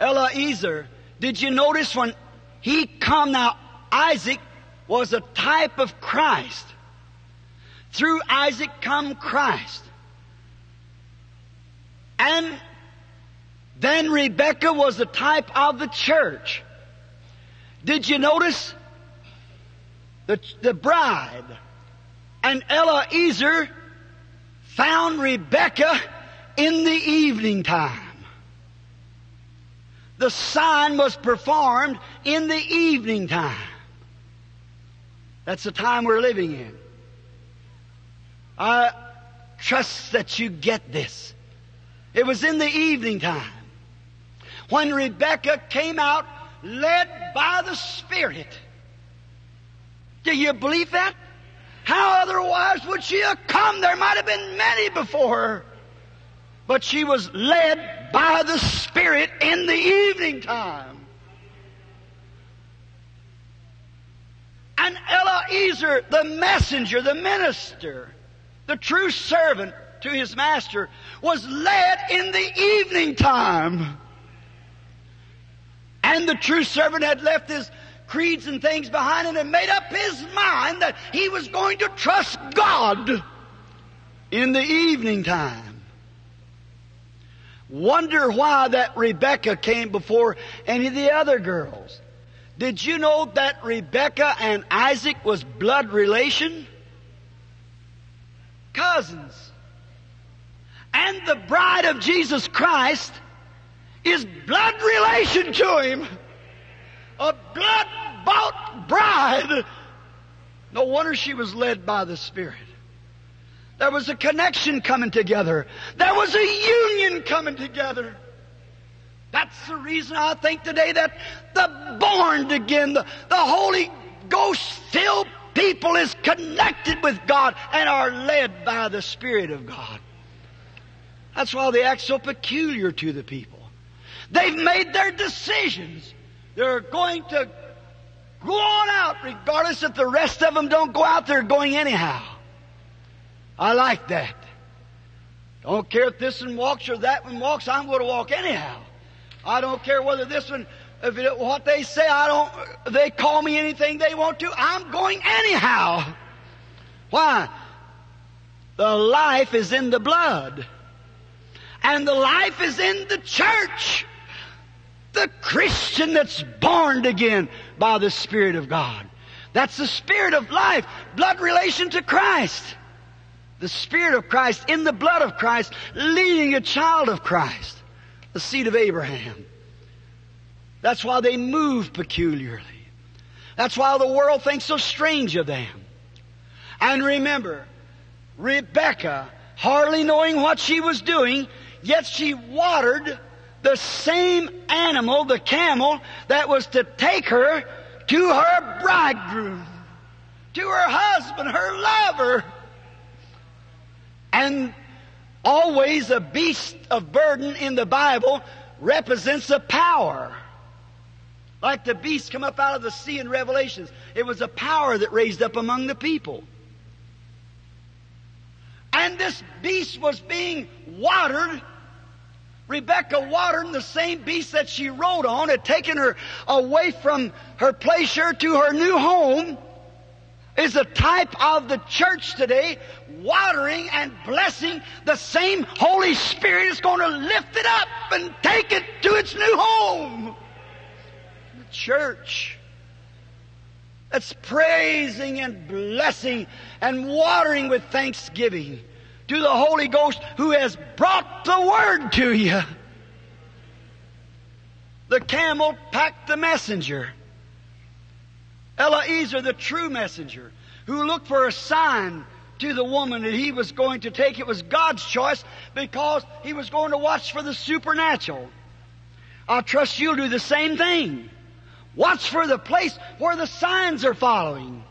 A: Eliezer, did you notice when he come now, Isaac was a type of Christ. Through Isaac come Christ. And then Rebecca was a type of the church. Did you notice the, the bride and Eliezer found Rebecca in the evening time. The sign was performed in the evening time. That's the time we're living in. I trust that you get this. It was in the evening time when Rebecca came out led by the Spirit. Do you believe that? How otherwise would she have come? There might have been many before her. But she was led by the Spirit in the evening time. And Eliezer, the messenger, the minister, the true servant to his master, was led in the evening time. And the true servant had left his creeds and things behind and made up his mind that he was going to trust God in the evening time. Wonder why that Rebecca came before any of the other girls. Did you know that Rebecca and Isaac was blood relation? Cousins. And the bride of Jesus Christ is blood relation to him a blood bought bride. No wonder she was led by the Spirit. There was a connection coming together. There was a union coming together. That's the reason I think today that the born again, the, the Holy Ghost filled people is connected with God and are led by the Spirit of God. That's why they act so peculiar to the people. They've made their decisions. They're going to go on out, regardless if the rest of them don't go out, they're going anyhow. I like that. Don't care if this one walks or that one walks, I'm going to walk anyhow. I don't care whether this one if it, what they say, I don't, they call me anything they want to, I'm going anyhow. Why? The life is in the blood. And the life is in the church. The Christian that's born again by the Spirit of God. That's the Spirit of life, blood relation to Christ. The Spirit of Christ in the blood of Christ, leading a child of Christ, the seed of Abraham. That's why they move peculiarly. That's why the world thinks so strange of them. And remember, Rebecca, hardly knowing what she was doing, yet she watered the same animal, the camel, that was to take her to her bridegroom, to her husband, her lover. And always a beast of burden in the Bible represents a power. Like the beast come up out of the sea in Revelations. It was a power that raised up among the people. And this beast was being watered. Rebecca watering the same beast that she rode on had taken her away from her pleasure to her new home is a type of the church today, watering and blessing the same Holy Spirit is going to lift it up and take it to its new home. The church. That's praising and blessing and watering with thanksgiving to the Holy Ghost who has brought the Word to you. The camel packed the messenger. Eliezer, the true messenger, who looked for a sign to the woman that he was going to take. It was God's choice because he was going to watch for the supernatural. I trust you'll do the same thing. Watch for the place where the signs are following.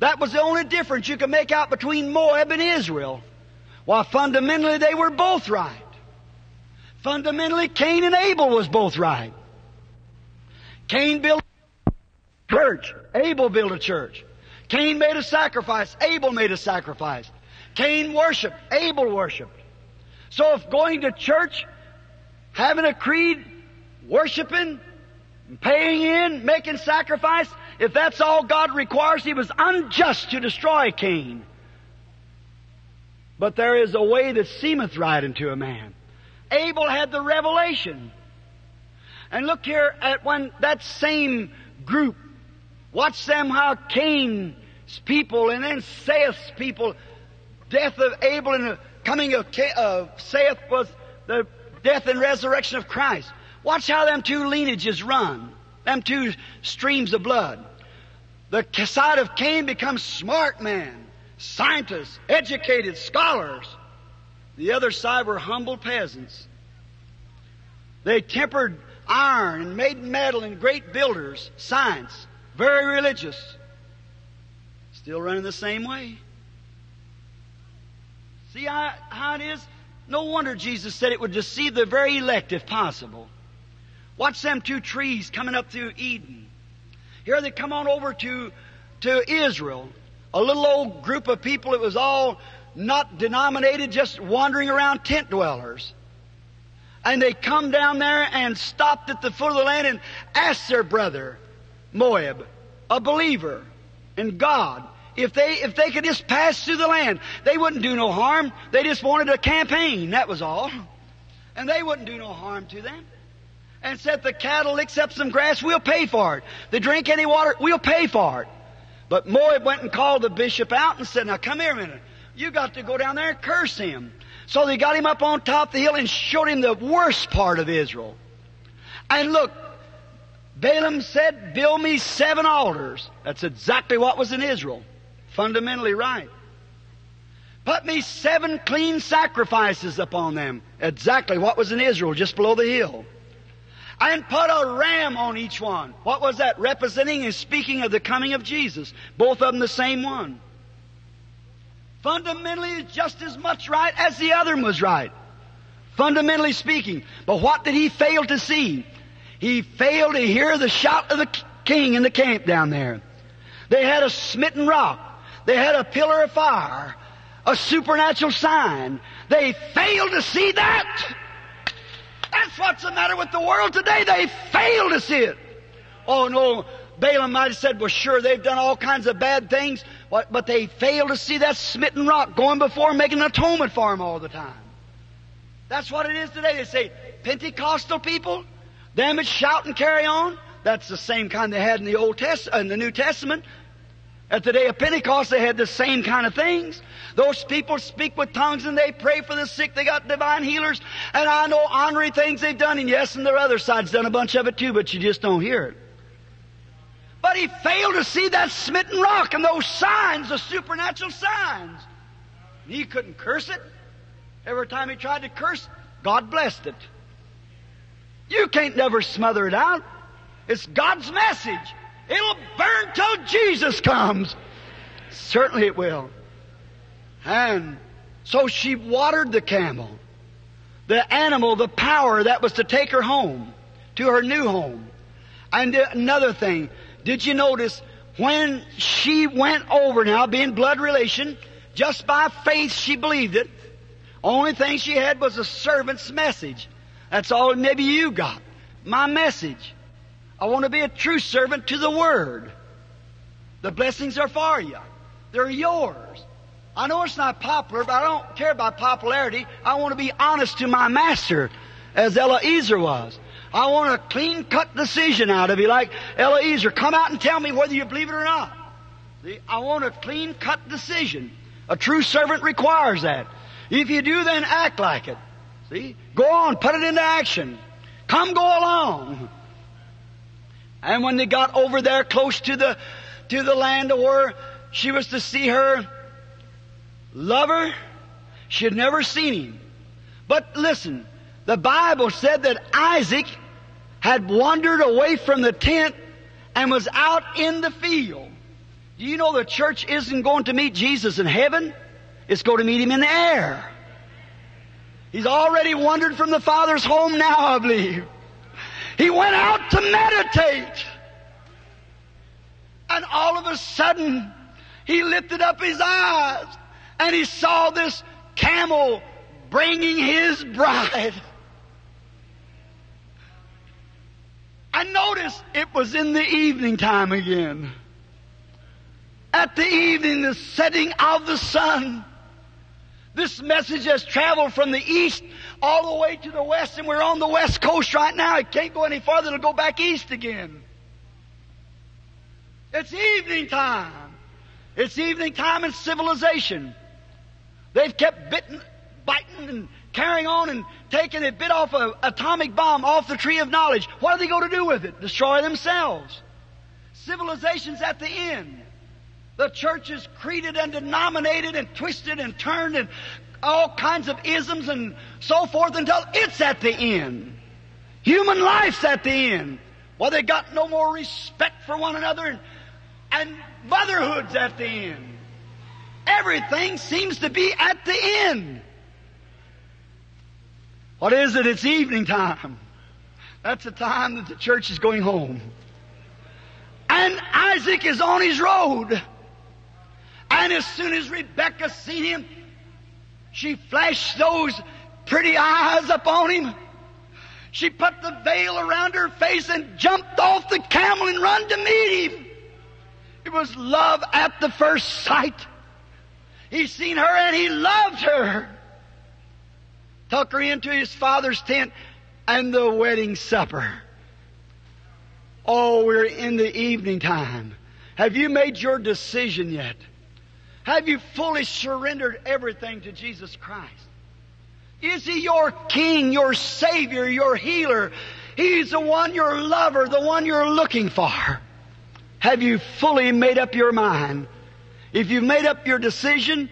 A: That was the only difference you could make out between Moab and Israel. While fundamentally they were both right. Fundamentally, Cain and Abel was both right. Cain built church. Abel built a church. Cain made a sacrifice. Abel made a sacrifice. Cain worshiped. Abel worshiped. So if going to church, having a creed, worshiping, paying in, making sacrifice, if that's all God requires, He was unjust to destroy Cain. But there is a way that seemeth right unto a man. Abel had the revelation. And look here at when that same group, watch them how Cain's people and then Seth's people, death of Abel and the coming of uh, Seth was the death and resurrection of Christ. Watch how them two lineages run, them two streams of blood. The side of Cain becomes smart man, scientists, educated, scholars. The other side were humble peasants. They tempered iron and made metal and great builders, science, very religious. Still running the same way. See how, how it is? No wonder Jesus said it would deceive the very elect if possible. Watch them two trees coming up through Eden. Here they come on over to, to Israel. A little old group of people. It was all not denominated, just wandering around tent dwellers. And they come down there and stopped at the foot of the land and asked their brother, Moab, a believer in God, if they, if they could just pass through the land. They wouldn't do no harm. They just wanted a campaign, that was all. And they wouldn't do no harm to them. And said, the cattle licks up some grass, we'll pay for it. They drink any water, we'll pay for it. But Moab went and called the bishop out and said, now come here a minute. You got to go down there and curse him. So they got him up on top of the hill and showed him the worst part of Israel. And look, Balaam said, build me seven altars. That's exactly what was in Israel. Fundamentally right. Put me seven clean sacrifices upon them. Exactly what was in Israel, just below the hill. And put a ram on each one. What was that? Representing and speaking of the coming of Jesus. Both of them the same one fundamentally is just as much right as the other one was right. Fundamentally speaking. But what did he fail to see? He failed to hear the shout of the king in the camp down there. They had a smitten rock. They had a pillar of fire. A supernatural sign. They failed to see that. That's what's the matter with the world today. They fail to see it. Oh no, Balaam might have said, well sure, they've done all kinds of bad things, but they fail to see that smitten rock going before them, making an atonement for them all the time. That's what it is today. They say, Pentecostal people, them that shout and carry on, that's the same kind they had in the Old Testament, in the New Testament. At the day of Pentecost, they had the same kind of things. Those people speak with tongues and they pray for the sick. They got divine healers. And I know honorary things they've done. And yes, and their other side's done a bunch of it too, but you just don't hear it. But he failed to see that smitten rock and those signs, the supernatural signs. He couldn't curse it. Every time he tried to curse, God blessed it. You can't never smother it out. It's God's message. It'll burn till Jesus comes. Certainly it will. And so she watered the camel, the animal, the power that was to take her home, to her new home. And another thing, did you notice when she went over now, being blood relation, just by faith she believed it. Only thing she had was a servant's message. That's all maybe you got. My message. I want to be a true servant to the Word. The blessings are for you. They're yours. I know it's not popular, but I don't care about popularity. I want to be honest to my master, as Eliezer was. I want a clean cut decision out of you, like Eliezer. Come out and tell me whether you believe it or not. See, I want a clean cut decision. A true servant requires that. If you do, then act like it. See? Go on, put it into action. Come go along. And when they got over there close to the, to the land where she was to see her lover, she had never seen him. But listen, the Bible said that Isaac had wandered away from the tent and was out in the field. Do you know the church isn't going to meet Jesus in heaven? It's going to meet him in the air. He's already wandered from the Father's home now, I believe. He went out to meditate. And all of a sudden, he lifted up his eyes and he saw this camel bringing his bride. I noticed it was in the evening time again. At the evening, the setting of the sun. This message has traveled from the east all the way to the west, and we're on the west coast right now. It can't go any farther, it'll go back east again. It's evening time. It's evening time in civilization. They've kept bitten, biting and carrying on and taking a bit off an atomic bomb off the tree of knowledge. What are they going to do with it? Destroy themselves. Civilization's at the end. The church is creeded and denominated and twisted and turned and all kinds of isms and so forth until it's at the end. Human life's at the end. Well, they got no more respect for one another and, and motherhood's at the end. Everything seems to be at the end. What is it? It's evening time. That's the time that the church is going home. And Isaac is on his road. And as soon as Rebecca seen him, she flashed those pretty eyes upon him. She put the veil around her face and jumped off the camel and run to meet him. It was love at the first sight. He seen her and he loved her. Took her into his father's tent and the wedding supper. Oh, we're in the evening time. Have you made your decision yet? Have you fully surrendered everything to Jesus Christ? Is He your King, your Savior, your healer? He's the one, your lover, the one you're looking for. Have you fully made up your mind? If you've made up your decision,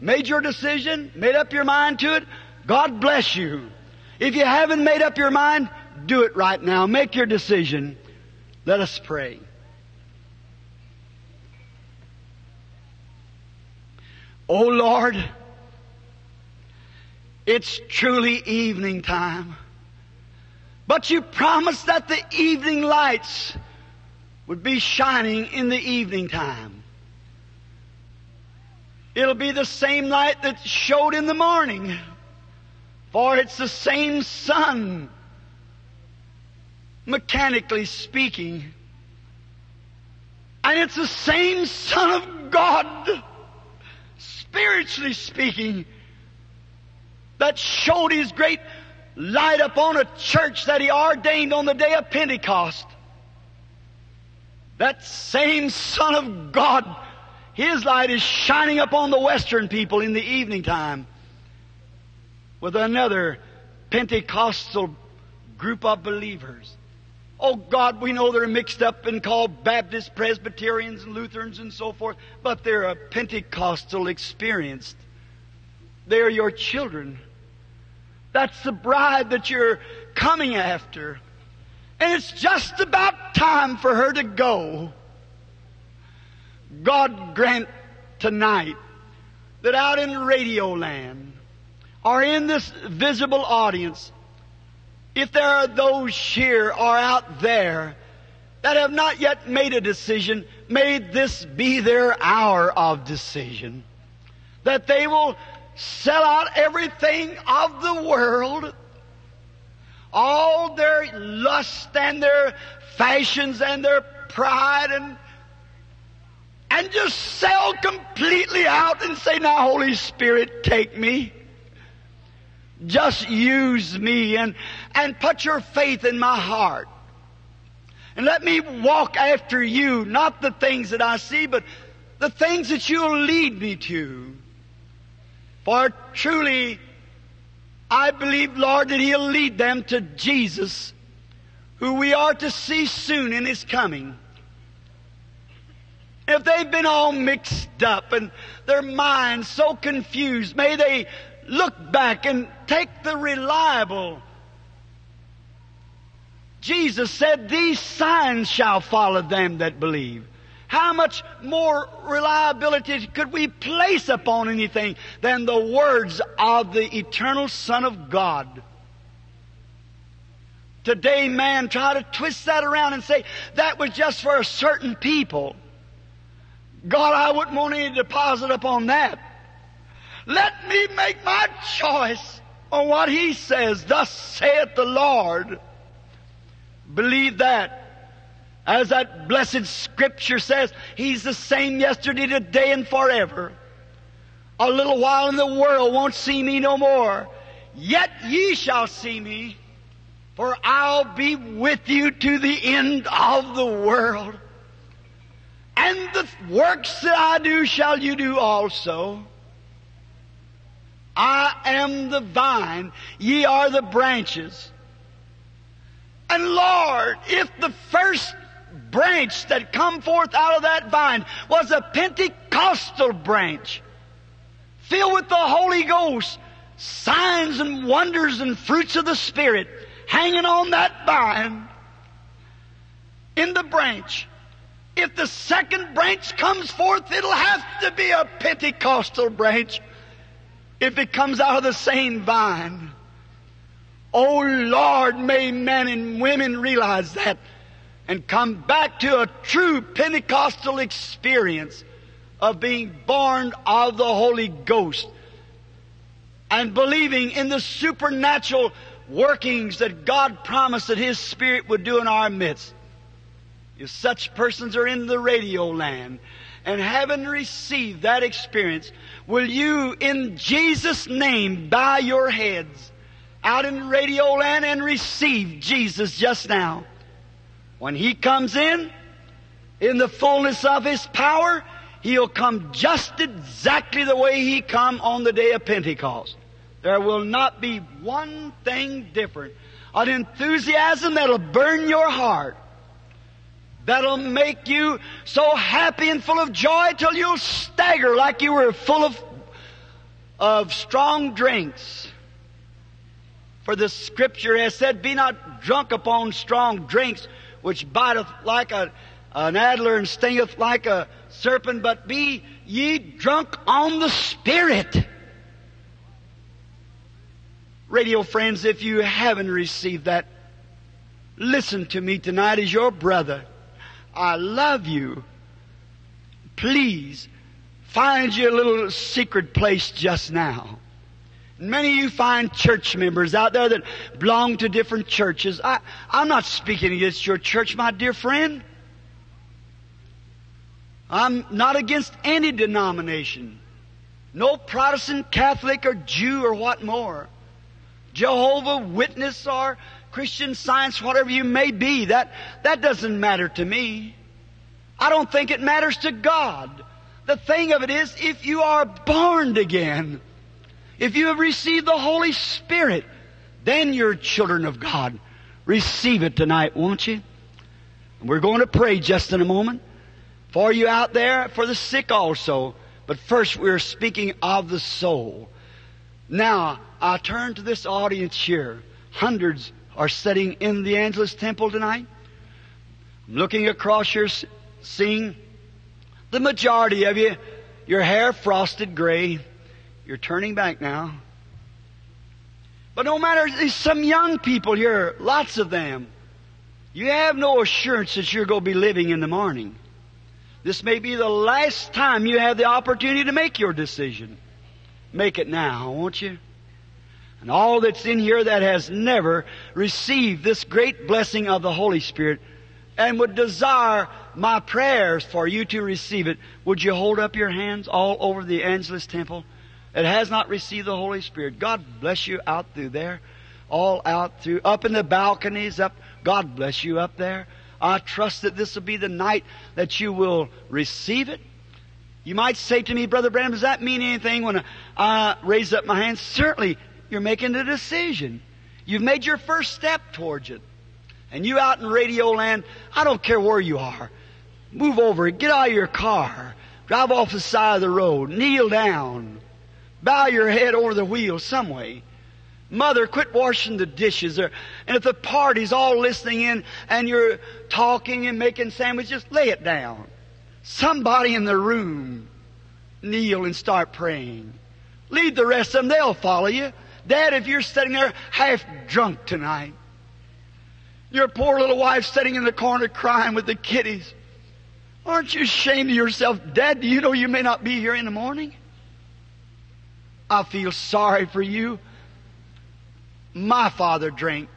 A: made your decision, made up your mind to it, God bless you. If you haven't made up your mind, do it right now. Make your decision. Let us pray. Oh Lord, it's truly evening time. But you promised that the evening lights would be shining in the evening time. It'll be the same light that showed in the morning. For it's the same sun mechanically speaking. And it's the same Son of God, spiritually speaking, that showed His great light upon a church that He ordained on the day of Pentecost. That same Son of God, His light is shining upon the Western people in the evening time with another Pentecostal group of believers. Oh God, we know they're mixed up and called Baptists, Presbyterians, and Lutherans and so forth, but they're a Pentecostal experienced. They're your children. That's the bride that you're coming after. And it's just about time for her to go. God grant tonight that out in radio land or in this visible audience, if there are those here or out there that have not yet made a decision, may this be their hour of decision. That they will sell out everything of the world, all their lust and their fashions and their pride and and just sell completely out and say, now Holy Spirit, take me. Just use me and, and put your faith in my heart. And let me walk after you, not the things that I see, but the things that you'll lead me to. For truly, I believe, Lord, that He'll lead them to Jesus, who we are to see soon in His coming. If they've been all mixed up and their minds so confused, may they look back and take the reliable. Jesus said, These signs shall follow them that believe. How much more reliability could we place upon anything than the words of the eternal Son of God? Today, man try to twist that around and say that was just for a certain people. God, I wouldn't want any deposit upon that. Let me make my choice on what He says. Thus saith the Lord. Believe that. As that blessed scripture says, He's the same yesterday, today, and forever. A little while in the world won't see me no more. Yet ye shall see me, for I'll be with you to the end of the world. And the works that I do shall you do also. I am the vine, ye are the branches. And Lord, if the first branch that come forth out of that vine was a Pentecostal branch, filled with the Holy Ghost, signs and wonders and fruits of the Spirit hanging on that vine in the branch. If the second branch comes forth, it'll have to be a Pentecostal branch if it comes out of the same vine. Oh Lord, may men and women realize that and come back to a true Pentecostal experience of being born of the Holy Ghost and believing in the supernatural workings that God promised that His Spirit would do in our midst. If such persons are in the radio land and haven't received that experience, will you, in Jesus' name, bow your heads out in radio land and receive Jesus just now? When He comes in, in the fullness of His power, He'll come just exactly the way He come on the day of Pentecost. There will not be one thing different. An enthusiasm that'll burn your heart that'll make you so happy and full of joy till you'll stagger like you were full of, of strong drinks. For the scripture has said, Be not drunk upon strong drinks, which biteth like a, an adder and stingeth like a serpent, but be ye drunk on the Spirit. Radio friends, if you haven't received that, listen to me tonight as your brother. I love you. Please find you a little secret place just now. Many of you find church members out there that belong to different churches. I, I'm not speaking against your church, my dear friend. I'm not against any denomination. No Protestant, Catholic, or Jew, or what more. Jehovah Witness or Christian Science, whatever you may be, that, that doesn't matter to me. I don't think it matters to God. The thing of it is, if you are born again, if you have received the Holy Spirit, then you're children of God. Receive it tonight, won't you? We're going to pray just in a moment for you out there, for the sick also. But first, we're speaking of the soul. Now, I turn to this audience here. Hundreds are sitting in the Angelus Temple tonight. I'm looking across here, seeing the majority of you, your hair frosted gray, you're turning back now. But no matter, there's some young people here, lots of them. You have no assurance that you're going to be living in the morning. This may be the last time you have the opportunity to make your decision. Make it now, won't you? And all that's in here that has never received this great blessing of the Holy Spirit and would desire my prayers for you to receive it, would you hold up your hands all over the Angelus Temple? It has not received the Holy Spirit. God bless you out through there. All out through, up in the balconies, up. God bless you up there. I trust that this will be the night that you will receive it. You might say to me, Brother Branham, does that mean anything when I raise up my hands? Certainly, you're making a decision. You've made your first step towards it. And you out in radio land, I don't care where you are. Move over, get out of your car, drive off the side of the road, kneel down, Bow your head over the wheel some way. Mother, quit washing the dishes. Or, and if the party's all listening in and you're talking and making sandwiches, lay it down. Somebody in the room kneel and start praying. Lead the rest of them, they'll follow you. Dad, if you're sitting there half drunk tonight, your poor little wife sitting in the corner crying with the kiddies, aren't you ashamed of yourself? Dad, do you know you may not be here in the morning? I feel sorry for you. My father drank.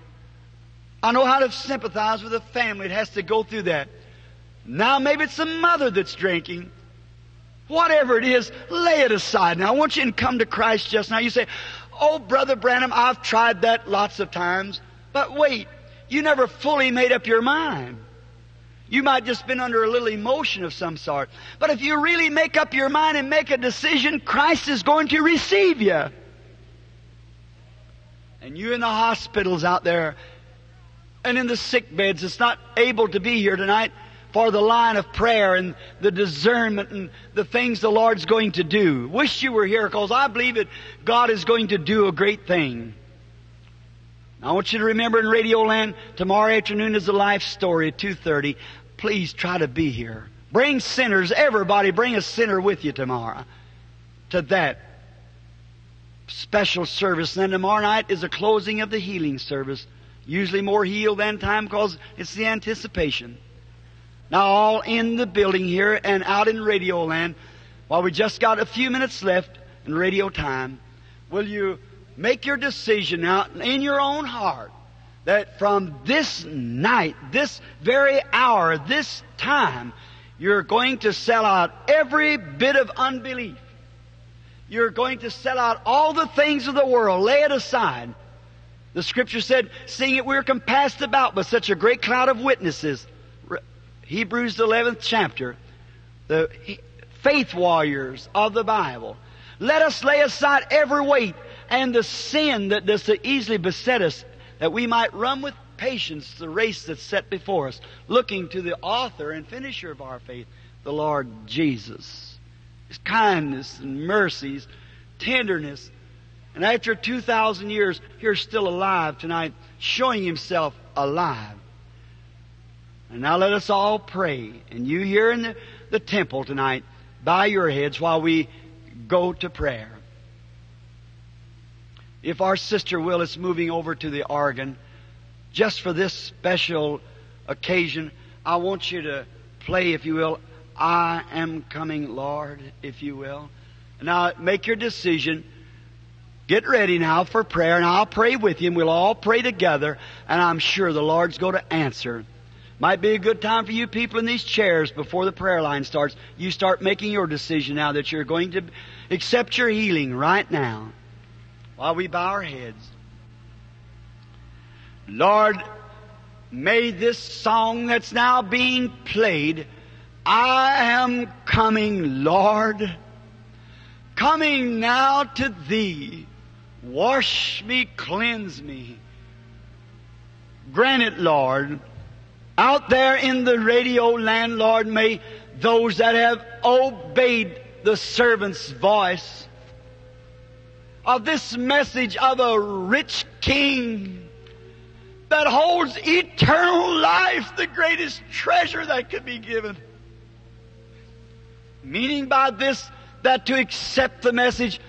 A: I know how to sympathize with a family that has to go through that. Now maybe it's the mother that's drinking. Whatever it is, lay it aside. Now I want you to come to Christ just now. You say, Oh, Brother Branham, I've tried that lots of times. But wait, you never fully made up your mind. You might just been under a little emotion of some sort. But if you really make up your mind and make a decision, Christ is going to receive you. And you in the hospitals out there and in the sick beds that's not able to be here tonight for the line of prayer and the discernment and the things the Lord's going to do. Wish you were here because I believe that God is going to do a great thing. I want you to remember in Radio Land, tomorrow afternoon is the life story at 2.30. Please try to be here. Bring sinners, everybody bring a sinner with you tomorrow to that special service. And then tomorrow night is a closing of the healing service. Usually more healed than time because it's the anticipation. Now all in the building here and out in Radio Land, while we just got a few minutes left in radio time, will you Make your decision now in your own heart that from this night, this very hour, this time, you're going to sell out every bit of unbelief. You're going to sell out all the things of the world, lay it aside. The scripture said, seeing it we're compassed about by such a great cloud of witnesses. Hebrews 11th chapter. The faith warriors of the Bible. Let us lay aside every weight and the sin that does so easily beset us, that we might run with patience the race that's set before us, looking to the author and finisher of our faith, the Lord Jesus. His kindness and mercies, tenderness, and after 2,000 years, he's still alive tonight, showing himself alive. And now let us all pray. And you here in the, the temple tonight, bow your heads while we go to prayer. If our sister Will is moving over to the organ, just for this special occasion, I want you to play, if you will, I am coming, Lord, if you will. Now make your decision. Get ready now for prayer, and I'll pray with you, and we'll all pray together, and I'm sure the Lord's going to answer. Might be a good time for you people in these chairs before the prayer line starts. You start making your decision now that you're going to accept your healing right now while we bow our heads. Lord, may this song that's now being played, I am coming, Lord, coming now to Thee. Wash me, cleanse me. Grant it, Lord. Out there in the radio land, Lord, may those that have obeyed the servant's voice of this message of a rich king that holds eternal life, the greatest treasure that could be given. Meaning by this that to accept the message,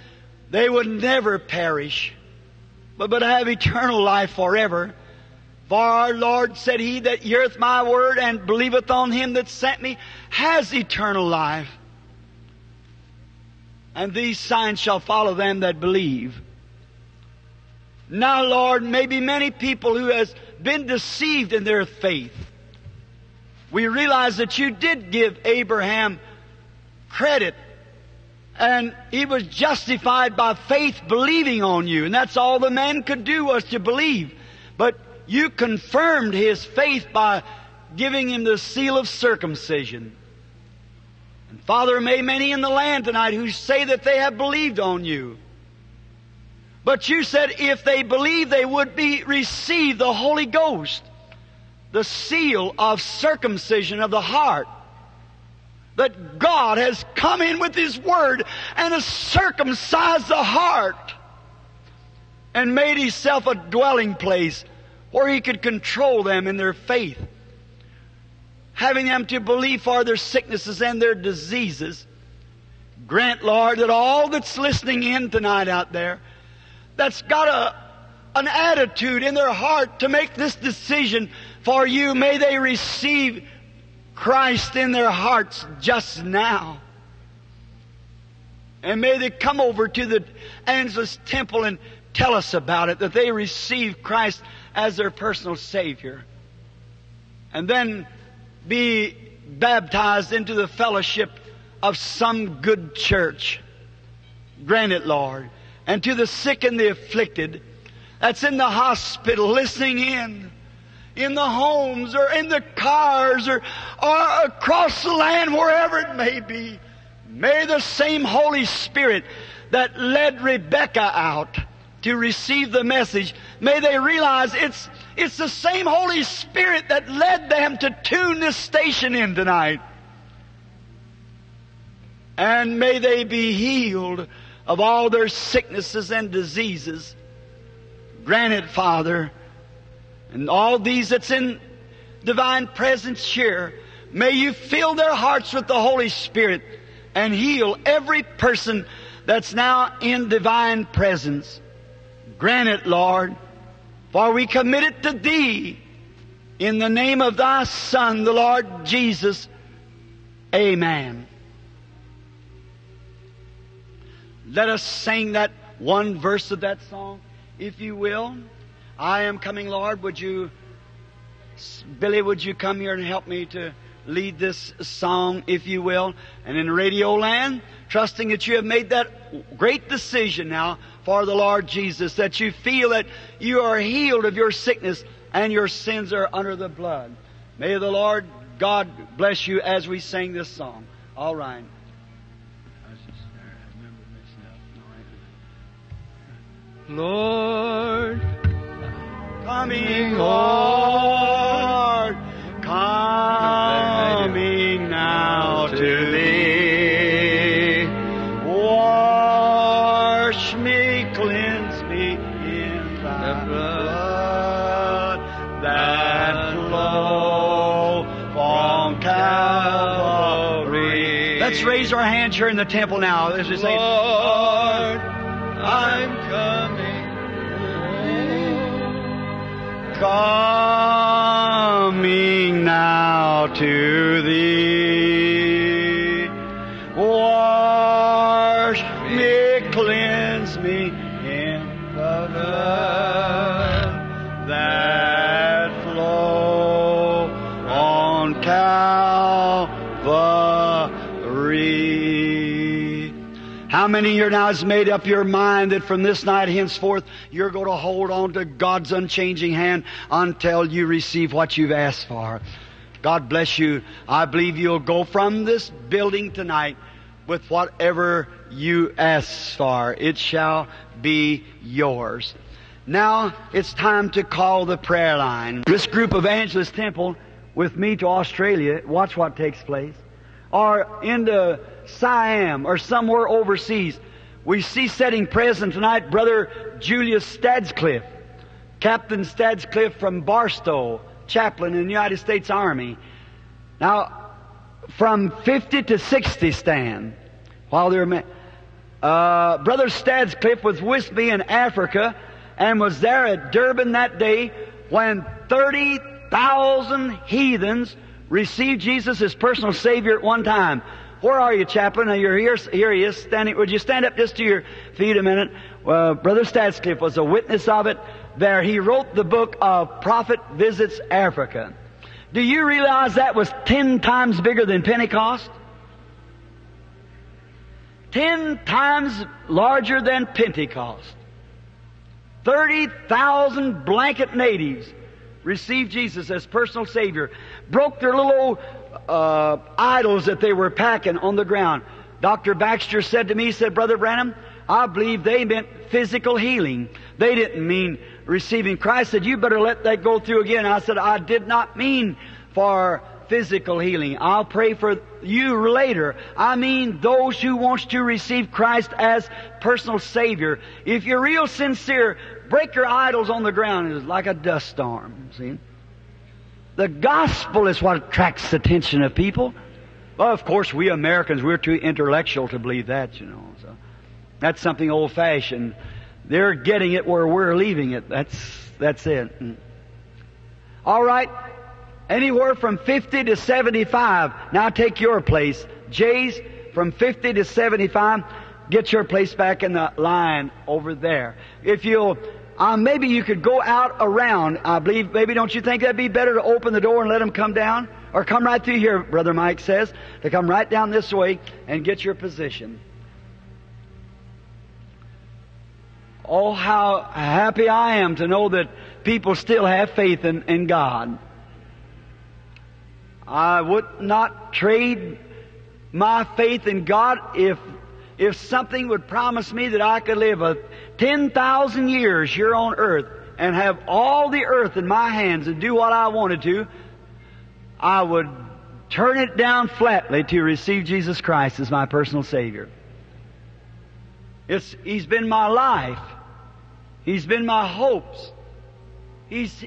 A: they would never perish, but, but have eternal life forever. For our Lord said, He that heareth my word and believeth on him that sent me has eternal life. And these signs shall follow them that believe. Now, Lord, maybe many people who has been deceived in their faith. We realize that you did give Abraham credit and he was justified by faith believing on you. And that's all the man could do was to believe. But you confirmed his faith by giving him the seal of circumcision. And Father, may many in the land tonight who say that they have believed on you. But you said if they believe they would be receive the Holy Ghost, the seal of circumcision of the heart. That God has come in with His Word and has circumcised the heart and made Himself a dwelling place where He could control them in their faith, having them to believe for their sicknesses and their diseases. Grant, Lord, that all that's listening in tonight out there, that's got a, an attitude in their heart to make this decision for you, may they receive Christ in their hearts just now. And may they come over to the Angelus Temple and tell us about it, that they receive Christ as their personal Savior. And then be baptized into the fellowship of some good church. Grant it, Lord. And to the sick and the afflicted that's in the hospital listening in, in the homes or in the cars or, or across the land, wherever it may be, may the same Holy Spirit that led Rebecca out to receive the message, may they realize it's, it's the same Holy Spirit that led them to tune this station in tonight. And may they be healed of all their sicknesses and diseases. Granted, Father, and all these that's in divine presence here, may you fill their hearts with the Holy Spirit and heal every person that's now in divine presence. Grant it, Lord, for we commit it to Thee in the name of Thy Son, the Lord Jesus. Amen. Let us sing that one verse of that song, if you will. I am coming, Lord. Would you, Billy, would you come here and help me to lead this song, if you will? And in Radio Land, trusting that you have made that great decision now for the Lord Jesus, that you feel that you are healed of your sickness and your sins are under the blood. May the Lord God bless you as we sing this song. All right. Lord, coming, Lord, coming now to Thee. Let's raise our hands here in the temple now. As we say, Lord, I'm coming. Coming now to thee. How many here now has made up your mind that from this night henceforth you're going to hold on to God's unchanging hand until you receive what you've asked for? God bless you. I believe you'll go from this building tonight with whatever you ask for. It shall be yours. Now it's time to call the prayer line. This group of Evangelist Temple with me to Australia, watch what takes place. Or into Siam or somewhere overseas. We see setting present tonight Brother Julius Stadsklev, Captain Stadsklev from Barstow, chaplain in the United States Army. Now, from 50 to 60 stand while they were. Uh, Brother Stadsklev was with me in Africa and was there at Durban that day when 30,000 heathens received Jesus as personal Savior at one time. Where are you, chaplain? Now you're here. Here he is standing. Would you stand up just to your feet a minute? Well, Brother Stadsklev was a witness of it. There, he wrote the book of Prophet Visits Africa. Do you realize that was ten times bigger than Pentecost? Ten times larger than Pentecost. 30,000 blanket natives received Jesus as personal Savior, broke their little uh, idols that they were packing on the ground. Dr. Baxter said to me, he said, Brother Branham, I believe they meant physical healing. They didn't mean receiving Christ. said, you better let that go through again. I said, I did not mean for physical healing. I'll pray for you later. I mean those who wants to receive Christ as personal Savior. If you're real sincere, break your idols on the ground. It's like a dust storm. See? The gospel is what attracts the attention of people. Well, of course, we Americans, we're too intellectual to believe that, you know. So that's something old fashioned. They're getting it where we're leaving it. That's, that's it. Mm. All right. Anywhere from 50 to 75. Now take your place. Jay's from 50 to 75. Get your place back in the line over there. If you'll, uh, maybe you could go out around. I believe, maybe don't you think that'd be better to open the door and let them come down? Or come right through here, Brother Mike says, to come right down this way and get your position. Oh, how happy I am to know that people still have faith in, in God. I would not trade my faith in God if if something would promise me that I could live a 10,000 years here on earth and have all the earth in my hands and do what I wanted to, I would turn it down flatly to receive Jesus Christ as my personal Savior. It's, he's been my life. He's been my hopes. He's,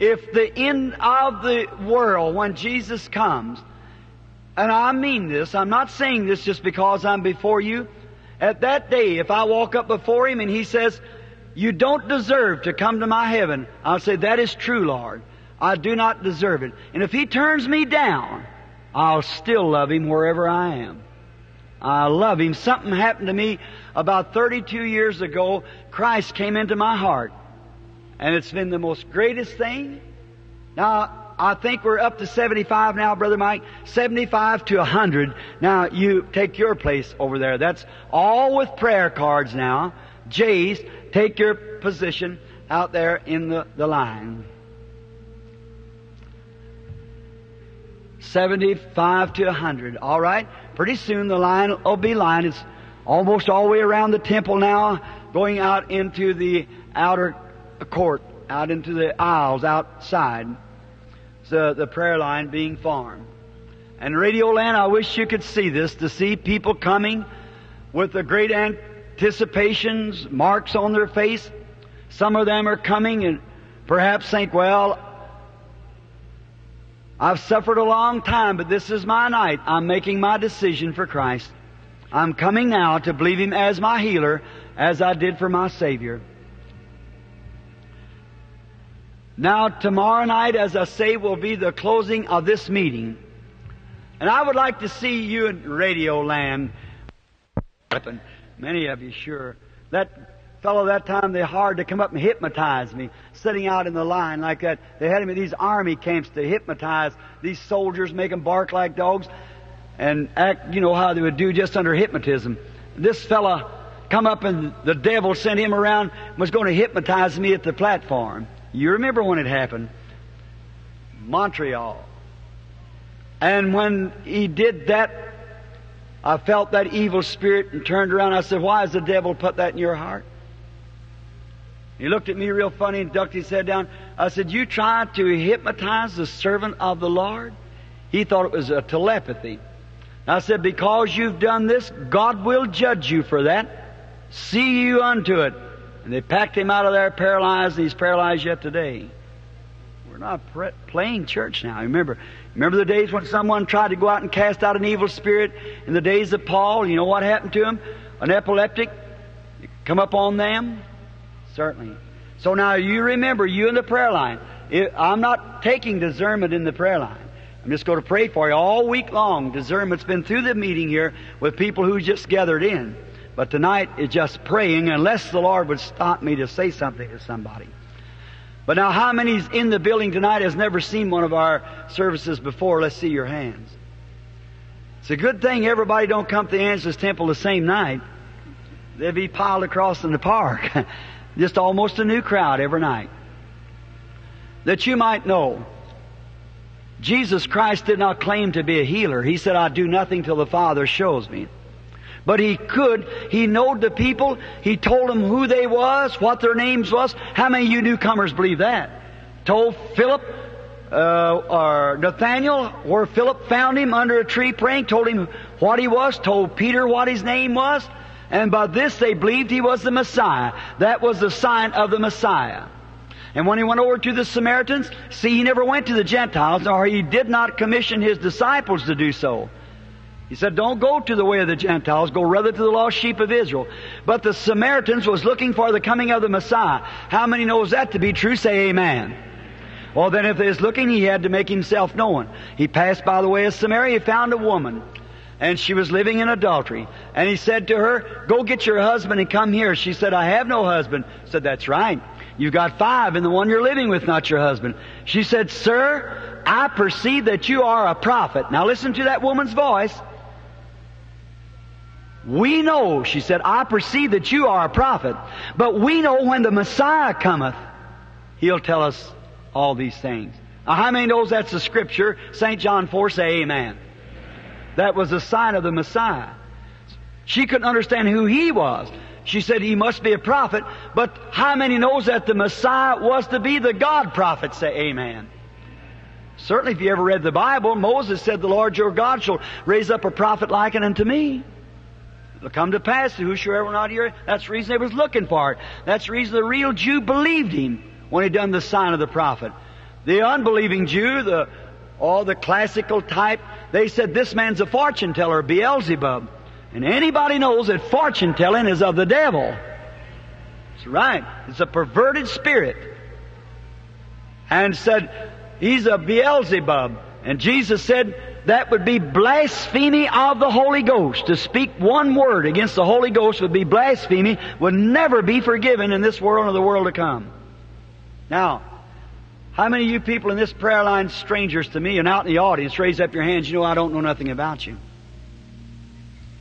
A: if the end of the world, when Jesus comes, and I mean this, I'm not saying this just because I'm before you. At that day, if I walk up before Him and He says, You don't deserve to come to my heaven, I'll say, That is true, Lord. I do not deserve it. And if He turns me down, I'll still love Him wherever I am. I love Him. Something happened to me about 32 years ago. Christ came into my heart. And it's been the most greatest thing. Now, I think we're up to 75 now, Brother Mike. 75 to 100. Now, you take your place over there. That's all with prayer cards now. Jays, take your position out there in the, the line. 75 to 100. All right? Pretty soon the line will be lined. It's almost all the way around the temple now, going out into the outer court, out into the aisles outside. The, the prayer line being formed. And Radio Land, I wish you could see this, to see people coming with the great anticipations, marks on their face. Some of them are coming and perhaps think, well, I've suffered a long time, but this is my night. I'm making my decision for Christ. I'm coming now to believe Him as my healer, as I did for my Savior. Now, tomorrow night, as I say, will be the closing of this meeting. And I would like to see you in Radio Land. Many of you sure That fellow that time they hired to come up and hypnotize me, sitting out in the line like that. They had him at these army camps to hypnotize these soldiers, make them bark like dogs, and act, you know how they would do just under hypnotism. This fella come up and the devil sent him around was going to hypnotize me at the platform. You remember when it happened? Montreal. And when he did that, I felt that evil spirit and turned around. I said, Why has the devil put that in your heart? He looked at me real funny and ducked his head down. I said, You tried to hypnotize the servant of the Lord? He thought it was a telepathy. I said, Because you've done this, God will judge you for that. See you unto it. And they packed him out of there paralyzed, and he's paralyzed yet today. We're not pre- playing church now. Remember, remember the days when someone tried to go out and cast out an evil spirit in the days of Paul? You know what happened to him? An epileptic come up on them? Certainly. So now you remember, you in the prayer line. I'm not taking discernment in the prayer line. I'm just going to pray for you all week long. Discernment's been through the meeting here with people who just gathered in. But tonight is just praying unless the Lord would stop me to say something to somebody. But now, how many's in the building tonight has never seen one of our services before? Let's see your hands. It's a good thing everybody don't come to the Angelus Temple the same night. They'd be piled across in the park. Just almost a new crowd every night. That you might know, Jesus Christ did not claim to be a healer. He said, I do nothing till the Father shows me. But he could. He knowed the people. He told them who they was, what their names was. How many of you newcomers believe that? Told Philip, uh, or Nathaniel, where Philip found him under a tree praying, told him what he was, told Peter what his name was, and by this they believed he was the Messiah. That was the sign of the Messiah. And when he went over to the Samaritans, see, he never went to the Gentiles, or he did not commission his disciples to do so. He said, don't go to the way of the Gentiles, go rather to the lost sheep of Israel. But the Samaritans was looking for the coming of the Messiah. How many knows that to be true? Say amen. Well then if he was looking, he had to make himself known. He passed by the way of Samaria, he found a woman. And she was living in adultery. And he said to her, go get your husband and come here. She said, I have no husband. Said, that's right. You've got five and the one you're living with, not your husband. She said, sir, I perceive that you are a prophet. Now listen to that woman's voice. We know, she said, I perceive that you are a prophet, but we know when the Messiah cometh, he'll tell us all these things. Now, how many knows that's the scripture? St. John 4 say amen. That was the sign of the Messiah. She couldn't understand who he was. She said he must be a prophet, but how many knows that the Messiah was to be the God prophet? Say amen. Certainly if you ever read the Bible, Moses said, the Lord your God shall raise up a prophet like unto me. It'll come to pass that whosoever not here. That's the reason they was looking for it. That's the reason the real Jew believed him when he done the sign of the prophet. The unbelieving Jew, the all the classical type, they said this man's a fortune teller, Beelzebub. And anybody knows that fortune telling is of the devil. That's right. It's a perverted spirit. And said, he's a Beelzebub. And Jesus said, that would be blasphemy of the Holy Ghost. To speak one word against the Holy Ghost would be blasphemy, would never be forgiven in this world or the world to come. Now, how many of you people in this prayer line, strangers to me and out in the audience, raise up your hands, you know I don't know nothing about you.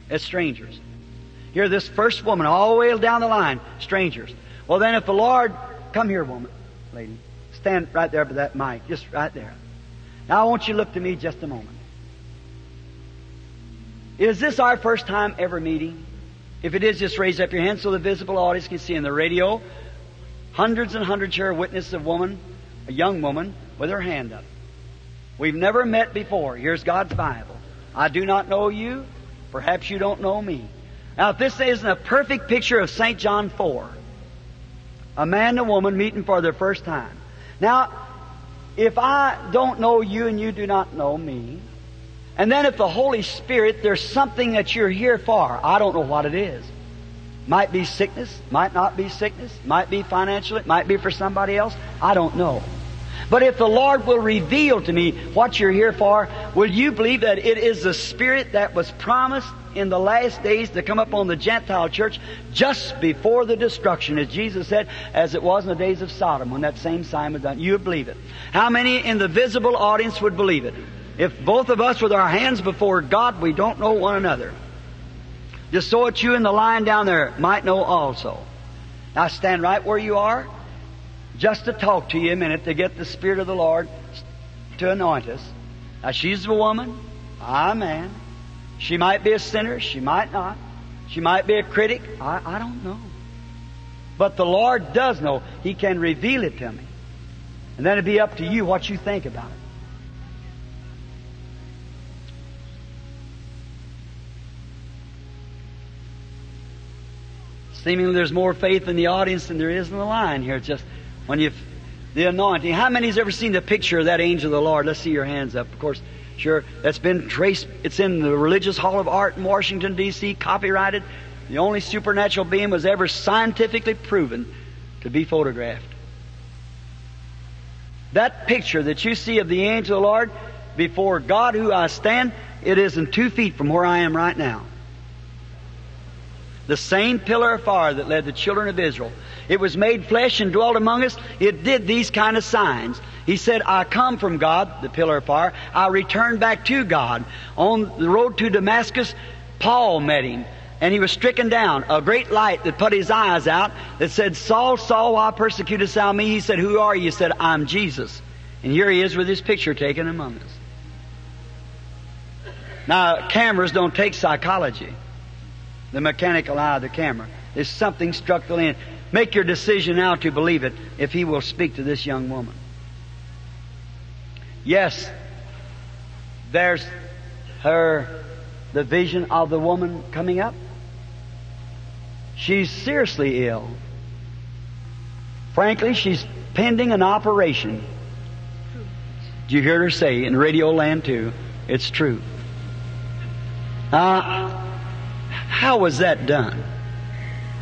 A: As strangers. Here, this first woman, all the way down the line, strangers. Well, then, if the Lord, come here, woman, lady, stand right there by that mic, just right there. Now, I want you to look to me just a moment. Is this our first time ever meeting? If it is, just raise up your hand so the visible audience can see in the radio. Hundreds and hundreds here witness a woman, a young woman, with her hand up. We've never met before. Here's God's Bible. I do not know you. Perhaps you don't know me. Now, if this isn't a perfect picture of St. John 4, a man and a woman meeting for their first time. Now, if I don't know you and you do not know me, and then if the Holy Spirit, there's something that you're here for, I don't know what it is. Might be sickness, might not be sickness, might be financial, it might be for somebody else, I don't know. But if the Lord will reveal to me what you're here for, will you believe that it is the Spirit that was promised in the last days to come upon the Gentile church just before the destruction, as Jesus said, as it was in the days of Sodom when that same sign was done. You believe it. How many in the visible audience would believe it? If both of us with our hands before God, we don't know one another. Just so that you in the line down there might know also. Now stand right where you are, just to talk to you a minute to get the Spirit of the Lord to anoint us. Now she's a woman, I'm a man. She might be a sinner, she might not. She might be a critic, I, I don't know. But the Lord does know. He can reveal it to me. And then it'd be up to you what you think about it. Seemingly there's more faith in the audience than there is in the line here. It's just when you the anointing. How many's ever seen the picture of that angel of the Lord? Let's see your hands up. Of course, sure, that's been traced. It's in the Religious Hall of Art in Washington, D.C., copyrighted. The only supernatural being was ever scientifically proven to be photographed. That picture that you see of the angel of the Lord before God who I stand, it isn't two feet from where I am right now. The same pillar of fire that led the children of Israel. It was made flesh and dwelt among us. It did these kind of signs. He said, I come from God, the pillar of fire. I return back to God. On the road to Damascus, Paul met him. And he was stricken down. A great light that put his eyes out that said, Saul, Saul, why persecutest thou me? He said, Who are you? He said, I'm Jesus. And here he is with his picture taken among us. Now, cameras don't take psychology the mechanical eye of the camera. There's something struck the land. Make your decision now to believe it if he will speak to this young woman. Yes, there's her, the vision of the woman coming up. She's seriously ill. Frankly, she's pending an operation. Did you hear her say in Radio Land too? It's true. Uh, how was that done?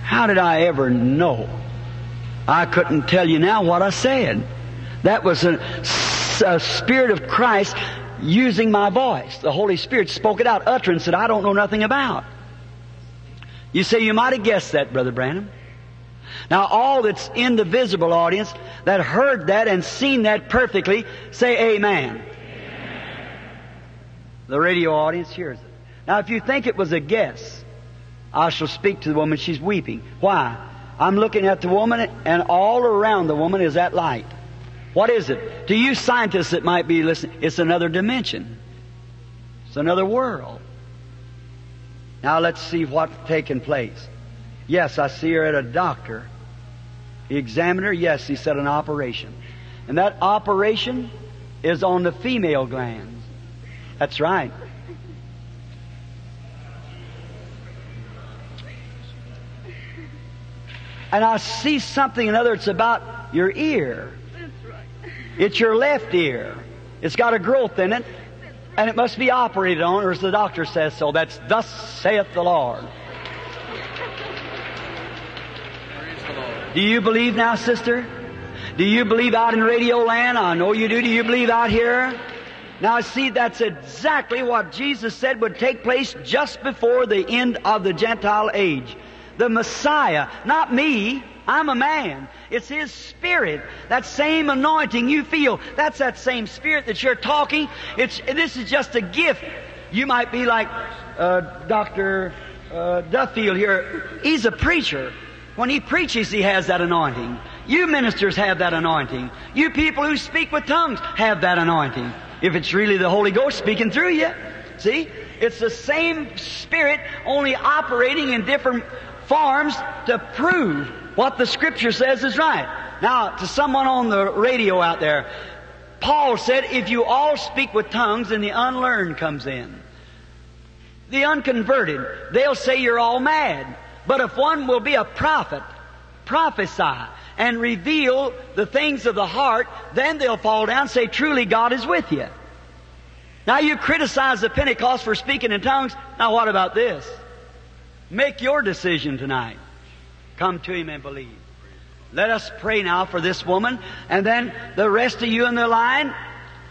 A: How did I ever know? I couldn't tell you now what I said. That was a, a Spirit of Christ using my voice. The Holy Spirit spoke it out, utterance that I don't know nothing about. You say you might have guessed that, Brother Branham. Now, all that's in the visible audience that heard that and seen that perfectly, say amen. amen. The radio audience hears it. Now, if you think it was a guess, I shall speak to the woman. She's weeping. Why? I'm looking at the woman, and all around the woman is that light. What is it? To you scientists that might be listening, it's another dimension. It's another world. Now let's see what's taking place. Yes, I see her at a doctor. He examined her. Yes, he said an operation. And that operation is on the female glands. That's right. And I see something another. It's about your ear. It's your left ear. It's got a growth in it, and it must be operated on, or as the doctor says so. That's thus saith the Lord. Do you believe now, sister? Do you believe out in Radio Land? I know you do. Do you believe out here? Now, see, that's exactly what Jesus said would take place just before the end of the Gentile age the Messiah, not me. I'm a man. It's His Spirit. That same anointing you feel, that's that same Spirit that you're talking. It's, this is just a gift. You might be like uh, Dr. Uh, Duffield here. He's a preacher. When he preaches, he has that anointing. You ministers have that anointing. You people who speak with tongues have that anointing. If it's really the Holy Ghost speaking through you. See? It's the same Spirit, only operating in different forms to prove what the Scripture says is right. Now, to someone on the radio out there, Paul said, if you all speak with tongues, then the unlearned comes in. The unconverted, they'll say you're all mad. But if one will be a prophet, prophesy, and reveal the things of the heart, then they'll fall down and say, truly God is with you. Now you criticize the Pentecost for speaking in tongues. Now what about this? Make your decision tonight. Come to Him and believe. Let us pray now for this woman, and then the rest of you in the line,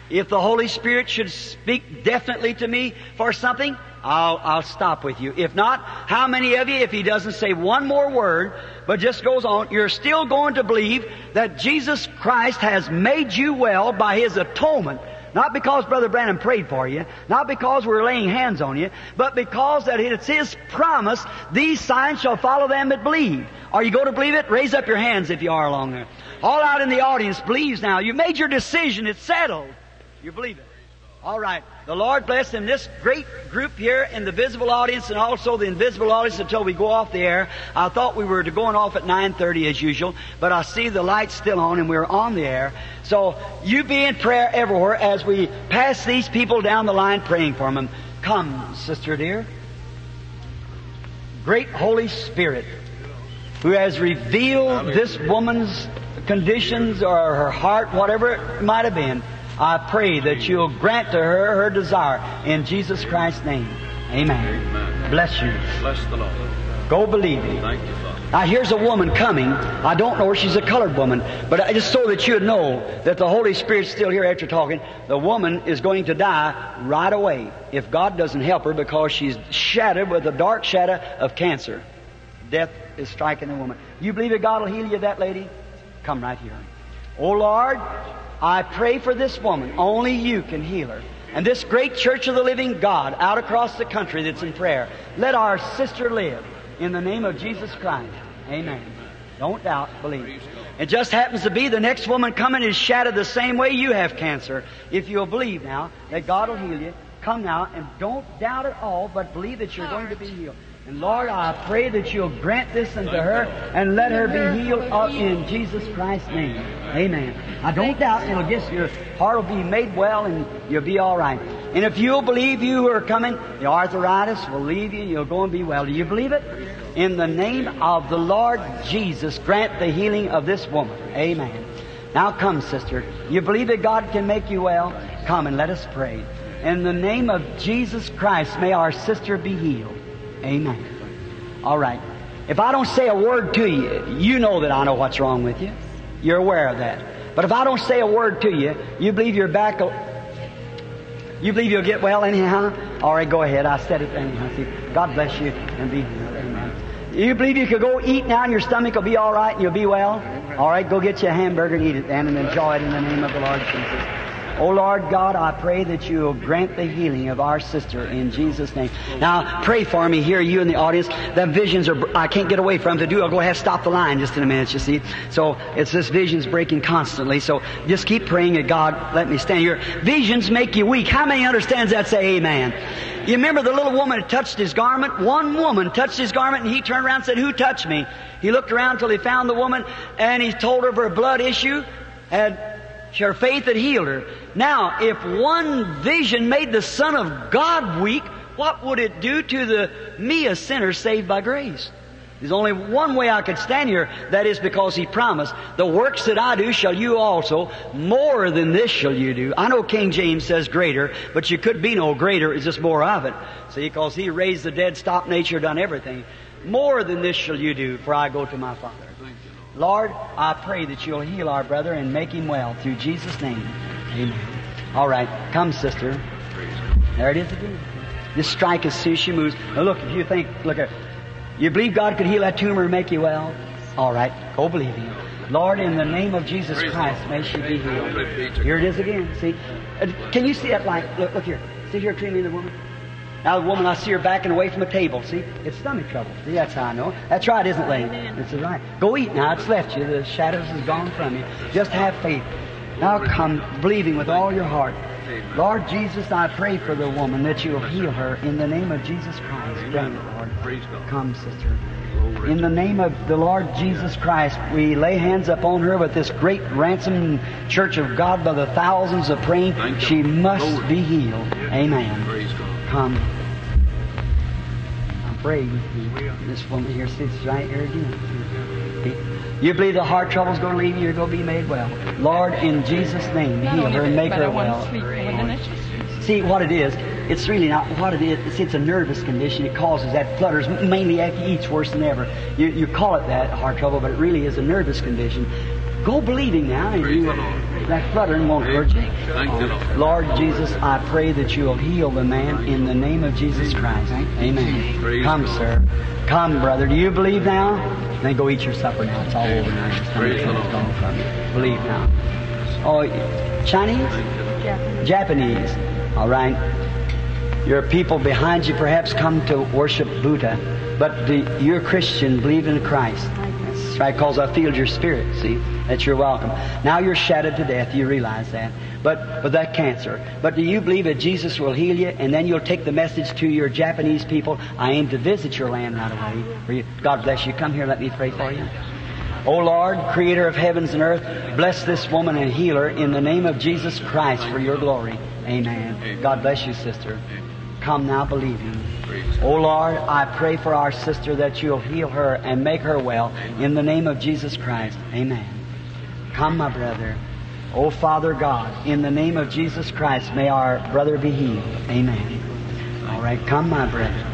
A: if the Holy Spirit should speak definitely to me for something, I'll, I'll stop with you. If not, how many of you, if he doesn't say one more word, but just goes on, you're still going to believe that Jesus Christ has made you well by his atonement not because Brother Branham prayed for you, not because we're laying hands on you, but because that it's His promise, these signs shall follow them that believe. Are you going to believe it? Raise up your hands if you are along there. All out in the audience believes now. You made your decision. It's settled. You believe it. All right. The Lord bless them. This great group here in the visible audience and also the invisible audience until we go off the air. I thought we were going off at 9.30 as usual, but I see the lights still on and we're on the air. So you be in prayer everywhere as we pass these people down the line praying for them. Come, sister dear. Great Holy Spirit who has revealed this woman's conditions or her heart, whatever it might have been. I pray that you'll grant to her her desire in Jesus Christ's name. Amen.
B: Amen.
A: Bless you.
B: Bless the Lord.
A: Go
B: you, Father.
A: Now here's a woman coming. I don't know her. She's a colored woman. But I just so that you'd know that the Holy Spirit's still here after talking. The woman is going to die right away if God doesn't help her because she's shattered with a dark shadow of cancer. Death is striking the woman. You believe that God will heal you, that lady? Come right here. Oh Lord, I pray for this woman. Only you can heal her. And this great church of the living God out across the country that's in prayer. Let our sister live in the name of Jesus Christ. Amen. Don't doubt, believe. It just happens to be the next woman coming is shattered the same way you have cancer. If you'll believe now that God will heal you, come now and don't doubt at all, but believe that you're going to be healed. And Lord, I pray that you'll grant this unto her and let her be healed up in Jesus Christ's name. Amen. I don't doubt it'll just your heart will be made well and you'll be all right. And if you'll believe you who are coming, the arthritis will leave you, and you'll go and be well. Do you believe it? In the name of the Lord Jesus, grant the healing of this woman. Amen. Now come, sister. You believe that God can make you well? Come and let us pray. In the name of Jesus Christ, may our sister be healed. Amen. All right. If I don't say a word to you, you know that I know what's wrong with you. You're aware of that. But if I don't say a word to you, you believe you're back. You believe you'll get well anyhow? All right, go ahead. I said it anyhow. God bless you and be. Amen. You believe you could go eat now and your stomach will be all right and you'll be well? All right, go get you a hamburger and eat it then and enjoy it in the name of the Lord Jesus. Oh Lord God, I pray that you will grant the healing of our sister in Jesus' name. Now, pray for me here, you in the audience. The visions are, I can't get away from them. To do, I'll go ahead and stop the line just in a minute, you see. So, it's this vision's breaking constantly. So, just keep praying that God let me stand here. Visions make you weak. How many understands that? Say amen. You remember the little woman that touched his garment? One woman touched his garment and he turned around and said, Who touched me? He looked around till he found the woman and he told her of her blood issue. Had her faith had healed her. Now, if one vision made the Son of God weak, what would it do to the me, a sinner saved by grace? There's only one way I could stand here. That is because He promised, the works that I do shall you also, more than this shall you do. I know King James says greater, but you could be no greater, it's just more of it. See, because He raised the dead, stopped nature, done everything. More than this shall you do, for I go to my Father. Lord, I pray that you'll heal our brother and make him well through Jesus' name. Amen. All right. Come, sister. There it is again. Just strike as soon as she moves. Now look, if you think, look you believe God could heal that tumor and make you well? All right. Go believe Him. Lord, in the name of Jesus Christ, may she be healed. Here it is again. See? Uh, Can you see that light? Look, look here. See here, treating the woman? Now the woman, I see her backing away from the table. See, it's stomach trouble. See, that's how I know. That's right, isn't it, lady? It's right. Go eat now. It's left you. The shadows is gone from you. Just have faith. Now come believing with all your heart. Lord Jesus, I pray for the woman that you'll heal her in the name of Jesus Christ. Grant it, Lord. Come, sister. In the name of the Lord Jesus Christ, we lay hands upon her with this great ransom church of God by the thousands of praying. She must be healed. Amen.
B: Praise God.
A: Come. I'm. This woman here sits right here again. You believe the heart trouble's going to leave you, you're going to be made well. Lord, in Jesus' name, heal her and make her well.
C: to sleep over the next
A: See what it is. It's really not what it is. It's, it's a nervous condition. It causes that flutters mainly after he eats worse than ever. You, you call it that heart trouble, but it really is a nervous condition. Go believing now, and you. That fluttering won't hurt you.
B: You, Lord.
A: Lord Jesus, I pray that you'll heal the man in the name of Jesus Christ. Amen.
B: Praise
A: Come,
B: God.
A: sir. Come, brother. Do you believe now? Then go eat your supper now. It's all over now. It's
B: Praise the
A: it's
B: Lord.
A: gone from you. Believe now. Oh, Chinese? Japanese. All right. Your people behind you perhaps come to worship Buddha, but the, you're Christian, believe in Christ. Right, because I feel your spirit, see, that you're welcome. Now you're shattered to death, you realize that. But with that cancer. But do you believe that Jesus will heal you, and then you'll take the message to your Japanese people, I aim to visit your land right away. For you. God bless you. Come here, let me pray for you. O Lord, creator of heavens and earth, bless this woman and heal her in the name of Jesus Christ for your glory. Amen. God bless you, sister. Come now, believing. O oh, Lord, I pray for our sister that you'll heal her and make her well in the name of Jesus Christ. Amen. Come, my brother. O Father God, in the name of Jesus Christ, may our brother be healed. Amen. All right, come, my brother.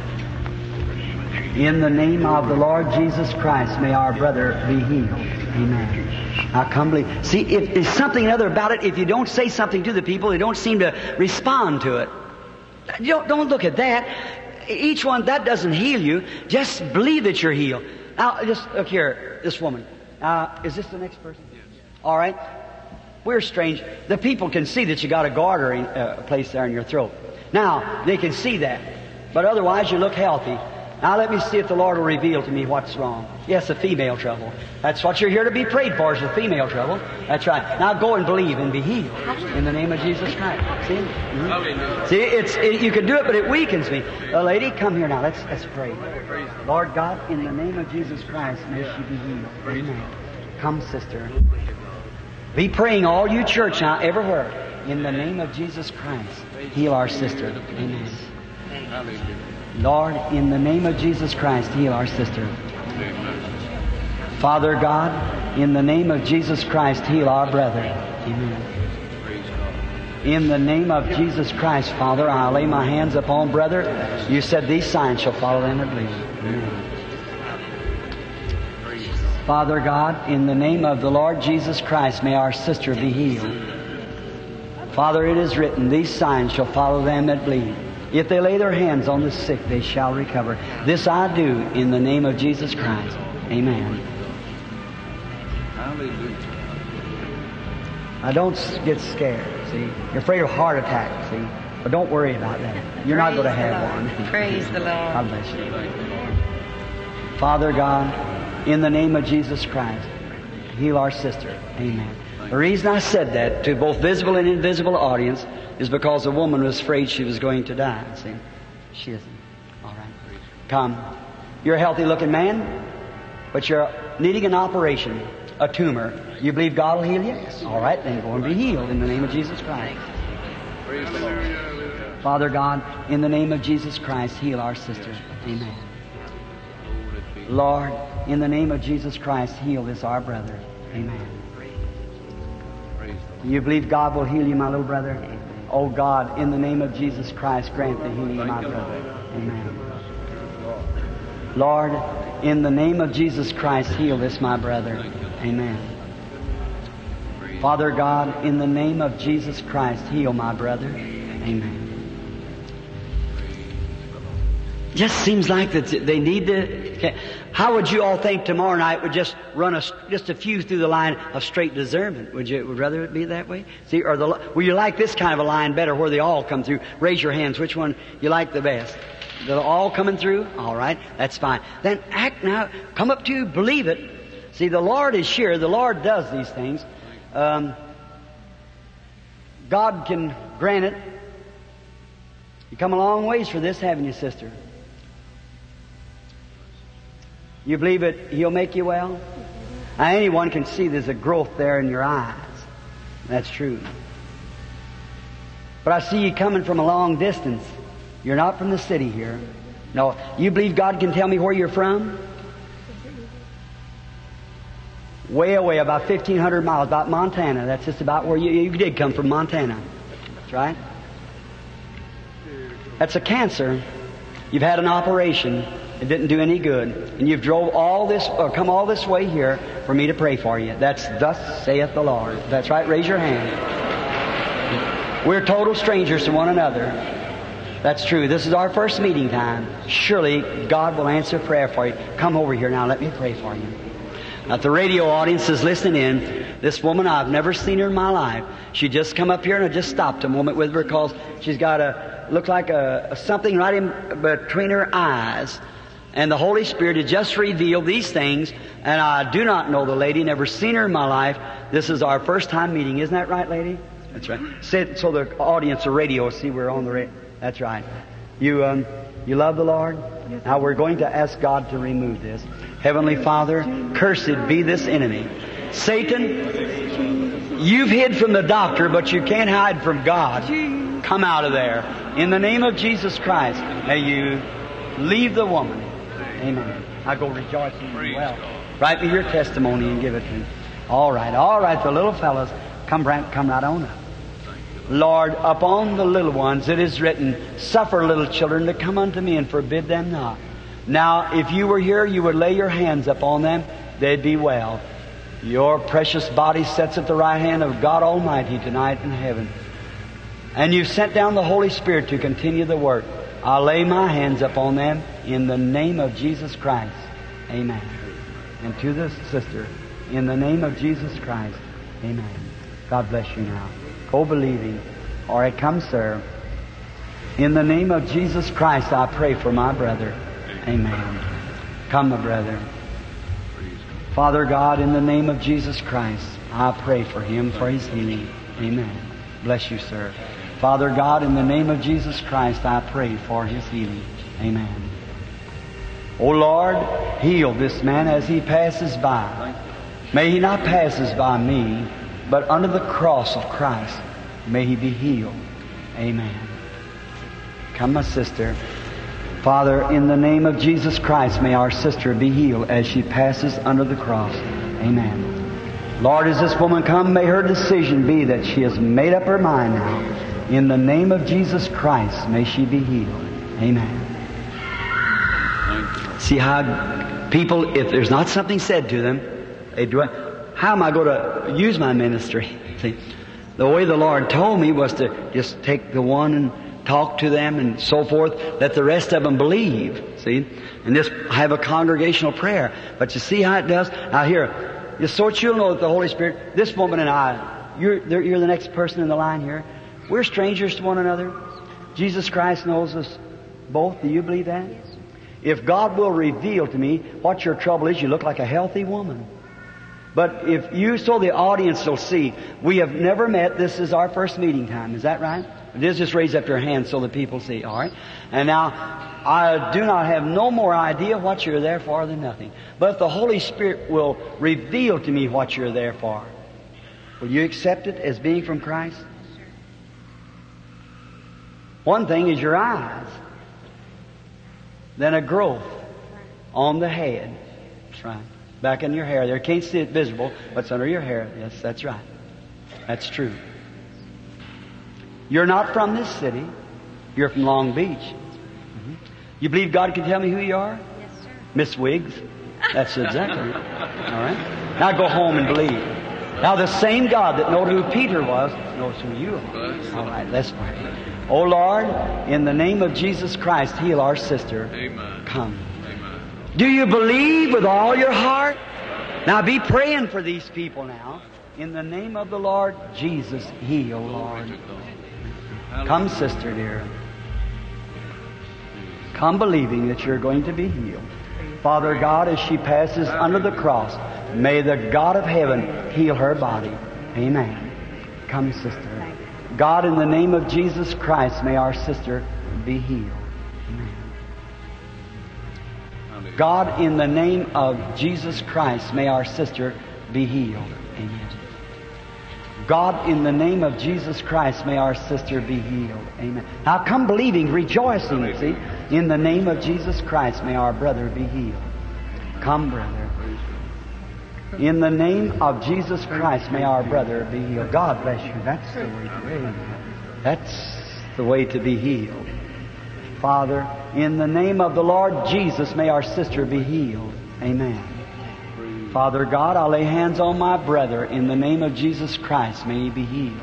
A: In the name of the Lord Jesus Christ, may our brother be healed. Amen. Now come believe. See, if there's something other about it, if you don't say something to the people, they don't seem to respond to it. You don't, don't look at that. Each one, that doesn't heal you. Just believe that you're healed. Now, just look here, this woman. Uh, is this the next person? Yes. All right. We're strange. The people can see that you got a goiter in, uh, place there in your throat. Now, they can see that. But otherwise, you look healthy. Now, let me see if the Lord will reveal to me what's wrong. Yes, a female trouble. That's what you're here to be prayed for, is a female trouble. That's right. Now, go and believe and be healed in the name of Jesus Christ. See? Mhm. See, it's it, you can do it, but it weakens me. Uh, lady, come here now. Let's let's pray. Lord God, in the name of Jesus Christ, may she be healed. Amen. Come, sister. Be praying, all you church now, everywhere. In the name of Jesus Christ, heal our sister. Amen. Lord, in the name of Jesus Christ, heal our sister. Father God, in the name of Jesus Christ, heal our brother. Amen. In the name of Jesus Christ, Father, I lay my hands upon brother. You said these signs shall follow them that believe. Father God, in the name of the Lord Jesus Christ, may our sister be healed. Father, it is written, these signs shall follow them that believe. If they lay their hands on the sick, they shall recover. This I do in the name of Jesus Christ. Amen.
B: Hallelujah.
A: Now don't get scared, see. You're afraid of heart attack, see. But don't worry about that. You're not going to have
C: Lord.
A: one.
C: Praise the
A: God
C: Lord.
A: bless you.
B: Lord.
A: Father God, in the name of Jesus Christ, heal our sister. Amen. The reason I said that to both visible and invisible audience is because the woman was afraid she was going to die. See? She isn't. All right. Come. You're a healthy looking man, but you're needing an operation, a tumor. You believe God will heal you? All right, then go and be healed in the name of Jesus Christ. Father God, in the name of Jesus Christ, heal our sister. Amen.
B: Lord,
A: in the name of Jesus Christ, heal this our brother. Amen. You believe God will heal you, my little brother? Oh God, in the name of Jesus Christ, grant the healing of my brother. Amen. Lord, in the name of Jesus Christ, heal this my brother. Amen. Father God, in the name of Jesus Christ, heal my brother. Amen. Just seems like that they need to. How would you all think tomorrow night would just run a, just a few through the line of straight discernment? Would you would rather it be that way? See, or the will you like this kind of a line better where they all come through? Raise your hands. Which one you like the best? They're all coming through. All right, that's fine. Then act now. Come up to you. Believe it. See, the Lord is sure. The Lord does these things. Um, God can grant it. You come a long ways for this, haven't you, sister? You believe it, He'll make you well? Now, anyone can see there's a growth there in your eyes. That's true. But I see you coming from a long distance. You're not from the city here. No. You believe God can tell me where you're from? Way away, about 1,500 miles, about Montana. That's just about where you, you did come from, Montana. That's right. That's a cancer. You've had an operation. It didn't do any good. And you've drove all this, or come all this way here for me to pray for you. That's thus saith the Lord. That's right. Raise your hand. We're total strangers to one another. That's true. This is our first meeting time. Surely God will answer prayer for you. Come over here now. Let me pray for you. Now, the radio audience is listening in, this woman, I've never seen her in my life. She just come up here and I just stopped a moment with her because she's got a, look like a, a something right in between her eyes. And the Holy Spirit had just revealed these things, and I do not know the lady, never seen her in my life. This is our first time meeting. Isn't that right, lady? That's right. Say, so the audience of radio see we're on the radio. That's right. You, um, you love the Lord? Now we're going to ask God to remove this. Heavenly Father, cursed be this enemy. Satan, you've hid from the doctor, but you can't hide from God. Come out of there. In the name of Jesus Christ, may you leave the woman. Amen. I go rejoicing in you well. Write me your testimony and give it to me. All right, all right, the little fellows, come right, come right on up. Lord, upon the little ones it is written, Suffer little children to come unto me and forbid them not. Now, if you were here, you would lay your hands upon them, they'd be well. Your precious body sits at the right hand of God Almighty tonight in heaven. And you've sent down the Holy Spirit to continue the work. I'll lay my hands upon them in the name of Jesus Christ. Amen. And to this sister, in the name of Jesus Christ. Amen. God bless you now. Go believing. All right, come, sir. In the name of Jesus Christ, I pray for my brother. Amen. Come, my brother. Father God, in the name of Jesus Christ, I pray for him for his healing. Amen. Bless you, sir. Father God, in the name of Jesus Christ, I pray for his healing. Amen. O Lord, heal this man as he passes by. May he not passes by me, but under the cross of Christ, may he be healed. Amen. Come, my sister. Father, in the name of Jesus Christ, may our sister be healed as she passes under the cross. Amen. Lord, as this woman come, may her decision be that she has made up her mind now. In the name of Jesus Christ, may she be healed. Amen. See how people, if there's not something said to them, they do. How am I going to use my ministry? See, the way the Lord told me was to just take the one and talk to them and so forth, let the rest of them believe. See? And just have a congregational prayer. But you see how it does? Now here, just so you'll know that the Holy Spirit, this woman and I, you're, you're the next person in the line here. We're strangers to one another. Jesus Christ knows us both. Do you believe that? If God will reveal to me what your trouble is, you look like a healthy woman. But if you, so the audience will see, we have never met, this is our first meeting time, is that right? It is just raise up your hand so the people see, alright? And now, I do not have no more idea what you're there for than nothing. But if the Holy Spirit will reveal to me what you're there for. Will you accept it as being from Christ? One thing is your eyes. Then a growth on the head. That's right. Back in your hair there. Can't see it visible, but it's under your hair. Yes, that's right. That's true. You're not from this city. You're from Long Beach. Mm-hmm. You believe God can tell me who you are?
C: Yes, sir.
A: Miss Wiggs? That's exactly it. All right? Now go home and believe. Now the same God that knows who Peter was knows who you are. All right, let's pray. Oh Lord, in the name of Jesus Christ, heal our sister.
B: Amen.
A: Come.
B: Amen.
A: Do you believe with all your heart? Now be praying for these people now. In the name of the Lord Jesus, heal, Lord. Come, sister dear. Come believing that you're going to be healed. Father God, as she passes under the cross, may the God of heaven heal her body. Amen. Come, sister. God, in the name of Jesus Christ, may our sister be healed. Amen. God, in the name of Jesus Christ, may our sister be healed. Amen. God, in the name of Jesus Christ, may our sister be healed. Amen. Now come believing, rejoicing, see. In the name of Jesus Christ, may our brother be healed. Come, brother. In the name of Jesus Christ, may our brother be healed. God bless you. That's the way to be. That's the way to be healed. Father, in the name of the Lord Jesus, may our sister be healed. Amen. Father God, I lay hands on my brother in the name of Jesus Christ. May he be healed.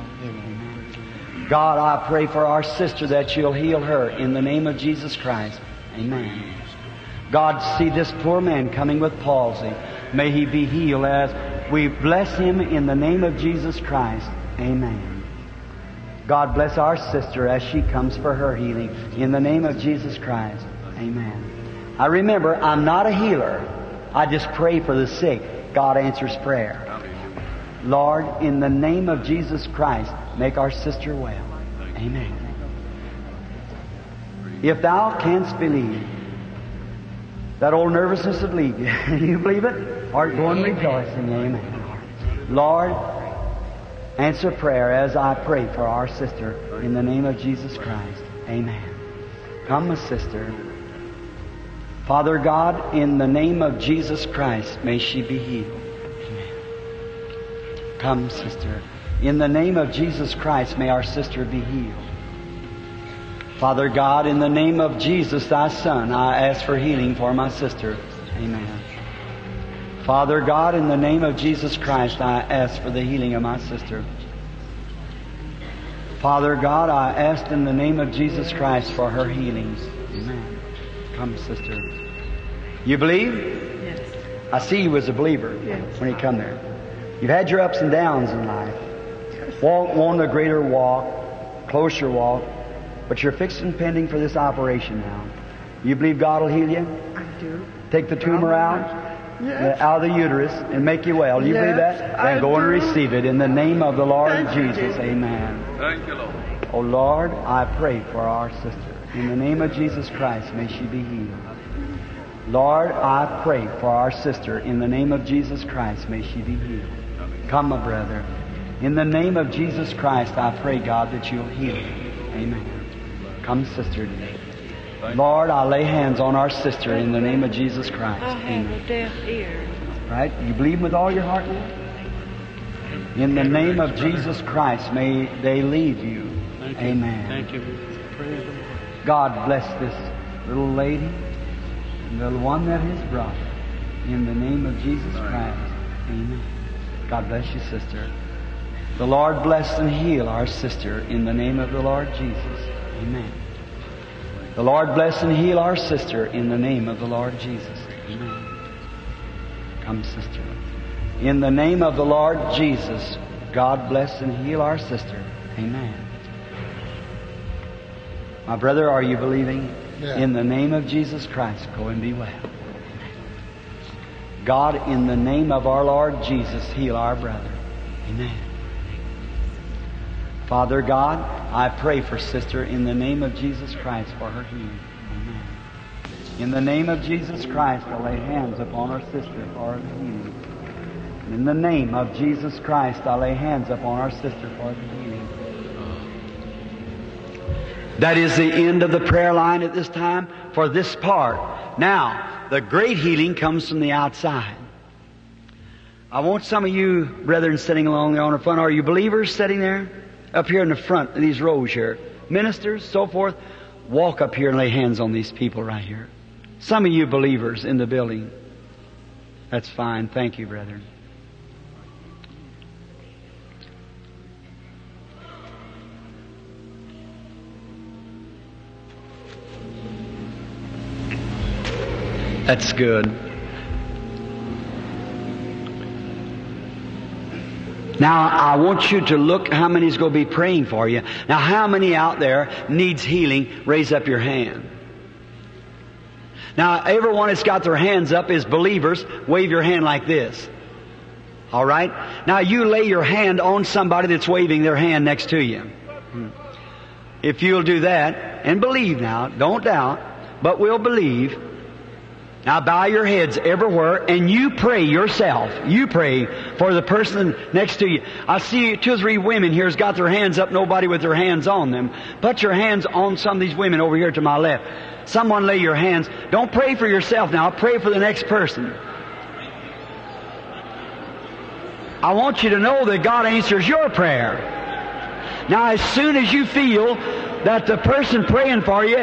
A: God, I pray for our sister that you'll heal her in the name of Jesus Christ. Amen. God, see this poor man coming with palsy. May he be healed as we bless him in the name of Jesus Christ. Amen. God bless our sister as she comes for her healing in the name of Jesus Christ. Amen. I remember, I'm not a healer. I just pray for the sick. God answers prayer. Lord, in the name of Jesus Christ, make our sister well. Amen. If thou canst believe, that old nervousness would leave you. you believe it? Heart going rejoicing. Amen. Lord, answer prayer as I pray for our sister in the name of Jesus Christ. Amen. Come, sister. Father God, in the name of Jesus Christ, may she be healed. Amen. Come, sister. In the name of Jesus Christ, may our sister be healed. Father God, in the name of Jesus, thy Son, I ask for healing for my sister. Amen. Father God, in the name of Jesus Christ, I ask for the healing of my sister. Father God, I ask in the name of Jesus Christ for her healings. Amen. Come, sister. You believe?
C: Yes.
A: I see you as a believer
C: Yes.
A: when you come there. You've had your ups and downs in life. Walk, want a greater walk, closer walk, but you're fixed and pending for this operation now. You believe God will heal you?
C: I do.
A: Take the tumor out,
C: Yes.
A: out of the uterus, and make you well. Do you believe
C: Yes,
A: that?
C: I
A: Then go and receive it in the name of the Lord
C: Thank
A: Jesus.
C: Jesus.
A: Amen.
B: Thank you, Lord.
A: Oh Lord, I pray for our sister. In the name of Jesus Christ, may she be healed. Lord, I pray for our sister. In the name of Jesus Christ, may she be healed. Come, my brother. In the name of Jesus Christ, I pray, God, that you'll heal her. Amen. Come, sister. Today. Lord, I lay hands on our sister in the name of Jesus Christ.
C: I have
A: Amen.
C: a deaf ear.
A: Right? You believe with all your heart now? In the name of Jesus Christ, may they leave you. Amen.
D: Thank you. Praise the Lord.
A: God bless this little lady and the one that is brought. In the name of Jesus Christ. Amen. God bless you, sister. The Lord bless and heal our sister in the name of the Lord Jesus. Amen. The Lord bless and heal our sister in the name of the Lord Jesus. Amen. Come, sister. In the name of the Lord Jesus, God bless and heal our sister. Amen. My brother, are you believing?
E: Yeah.
A: In the name of Jesus Christ, go and be well. God, in the name of our Lord Jesus, heal our brother. Amen. Father God, I pray for sister in the name of Jesus Christ for her healing. Amen. In the name of Jesus Christ, I lay hands upon our sister for her healing. In the name of Jesus Christ, I lay hands upon our sister for the healing. That is the end of the prayer line at this time for this part. Now, the great healing comes from the outside. I want some of you brethren sitting along there on the front. Are you believers sitting there? Up here in the front, in these rows here. Ministers, so forth. Walk up here and lay hands on these people right here. Some of you believers in the building. That's fine. Thank you, brethren. That's good. Now, I want you to look how many is going to be praying for you. Now, how many out there needs healing? Raise up your hand. Now, everyone that's got their hands up is believers. Wave your hand like this. All right? Now, you lay your hand on somebody that's waving their hand next to you. Hmm. If you'll do that, and believe now, don't doubt, but we'll believe. Now bow your heads everywhere and you pray yourself. You pray for the person next to you. I see two or three women here has got their hands up, nobody with their hands on them. Put your hands on some of these women over here to my left. Someone lay your hands. Don't pray for yourself now, pray for the next person. I want you to know that God answers your prayer. Now as soon as you feel that the person praying for you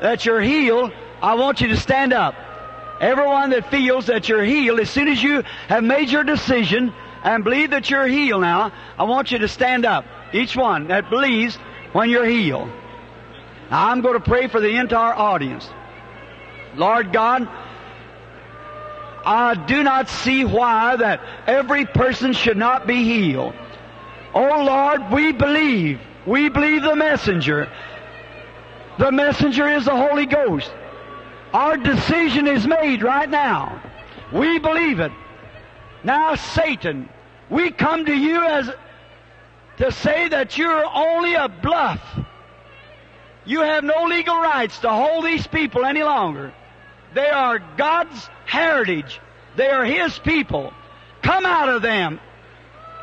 A: that you're healed, I want you to stand up. Everyone that feels that you're healed, as soon as you have made your decision and believe that you're healed now, I want you to stand up. Each one that believes when you're healed. Now I'm going to pray for the entire audience. Lord God, I do not see why that every person should not be healed. Oh Lord, we believe. We believe the messenger. The messenger is the Holy Ghost. Our decision is made right now. We believe it. Now Satan, we come to you as to say that you're only a bluff. You have no legal rights to hold these people any longer. They are God's heritage. They are His people. Come out of them.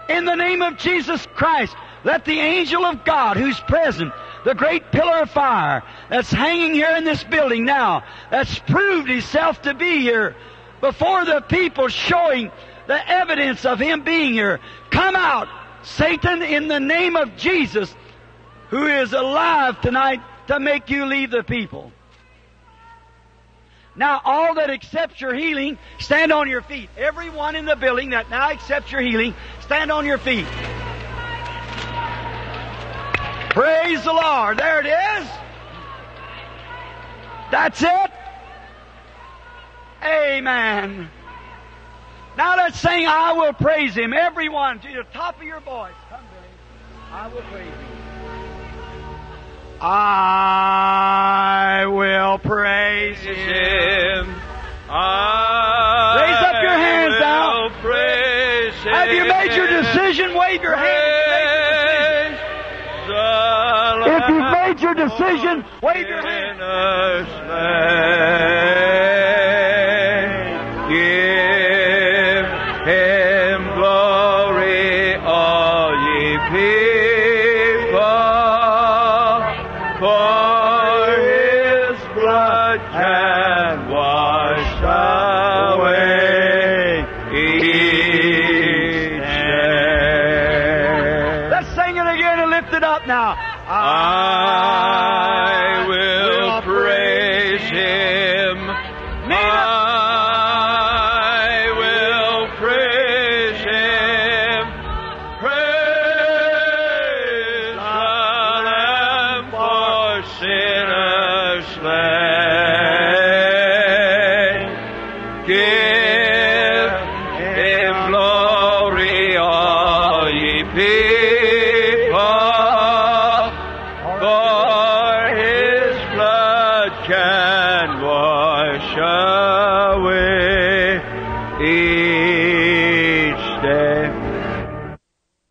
A: In the name of Jesus Christ, let the angel of God who's present, the great pillar of fire that's hanging here in this building now, that's proved himself to be here before the people showing the evidence of him being here. Come out, Satan, in the name of Jesus, who is alive tonight to make you leave the people. Now, all that accepts your healing, stand on your feet. Everyone in the building that now accepts your healing, stand on your feet. Praise the Lord. There it is. That's it. Amen. Now let's sing I Will Praise Him. Everyone to the top of your voice. Come, Billy. I will praise Him. I will praise Him.
C: I
A: Raise up your hands now. Have you made your decision? Wave your hand. If you've made your decision, wave your hand.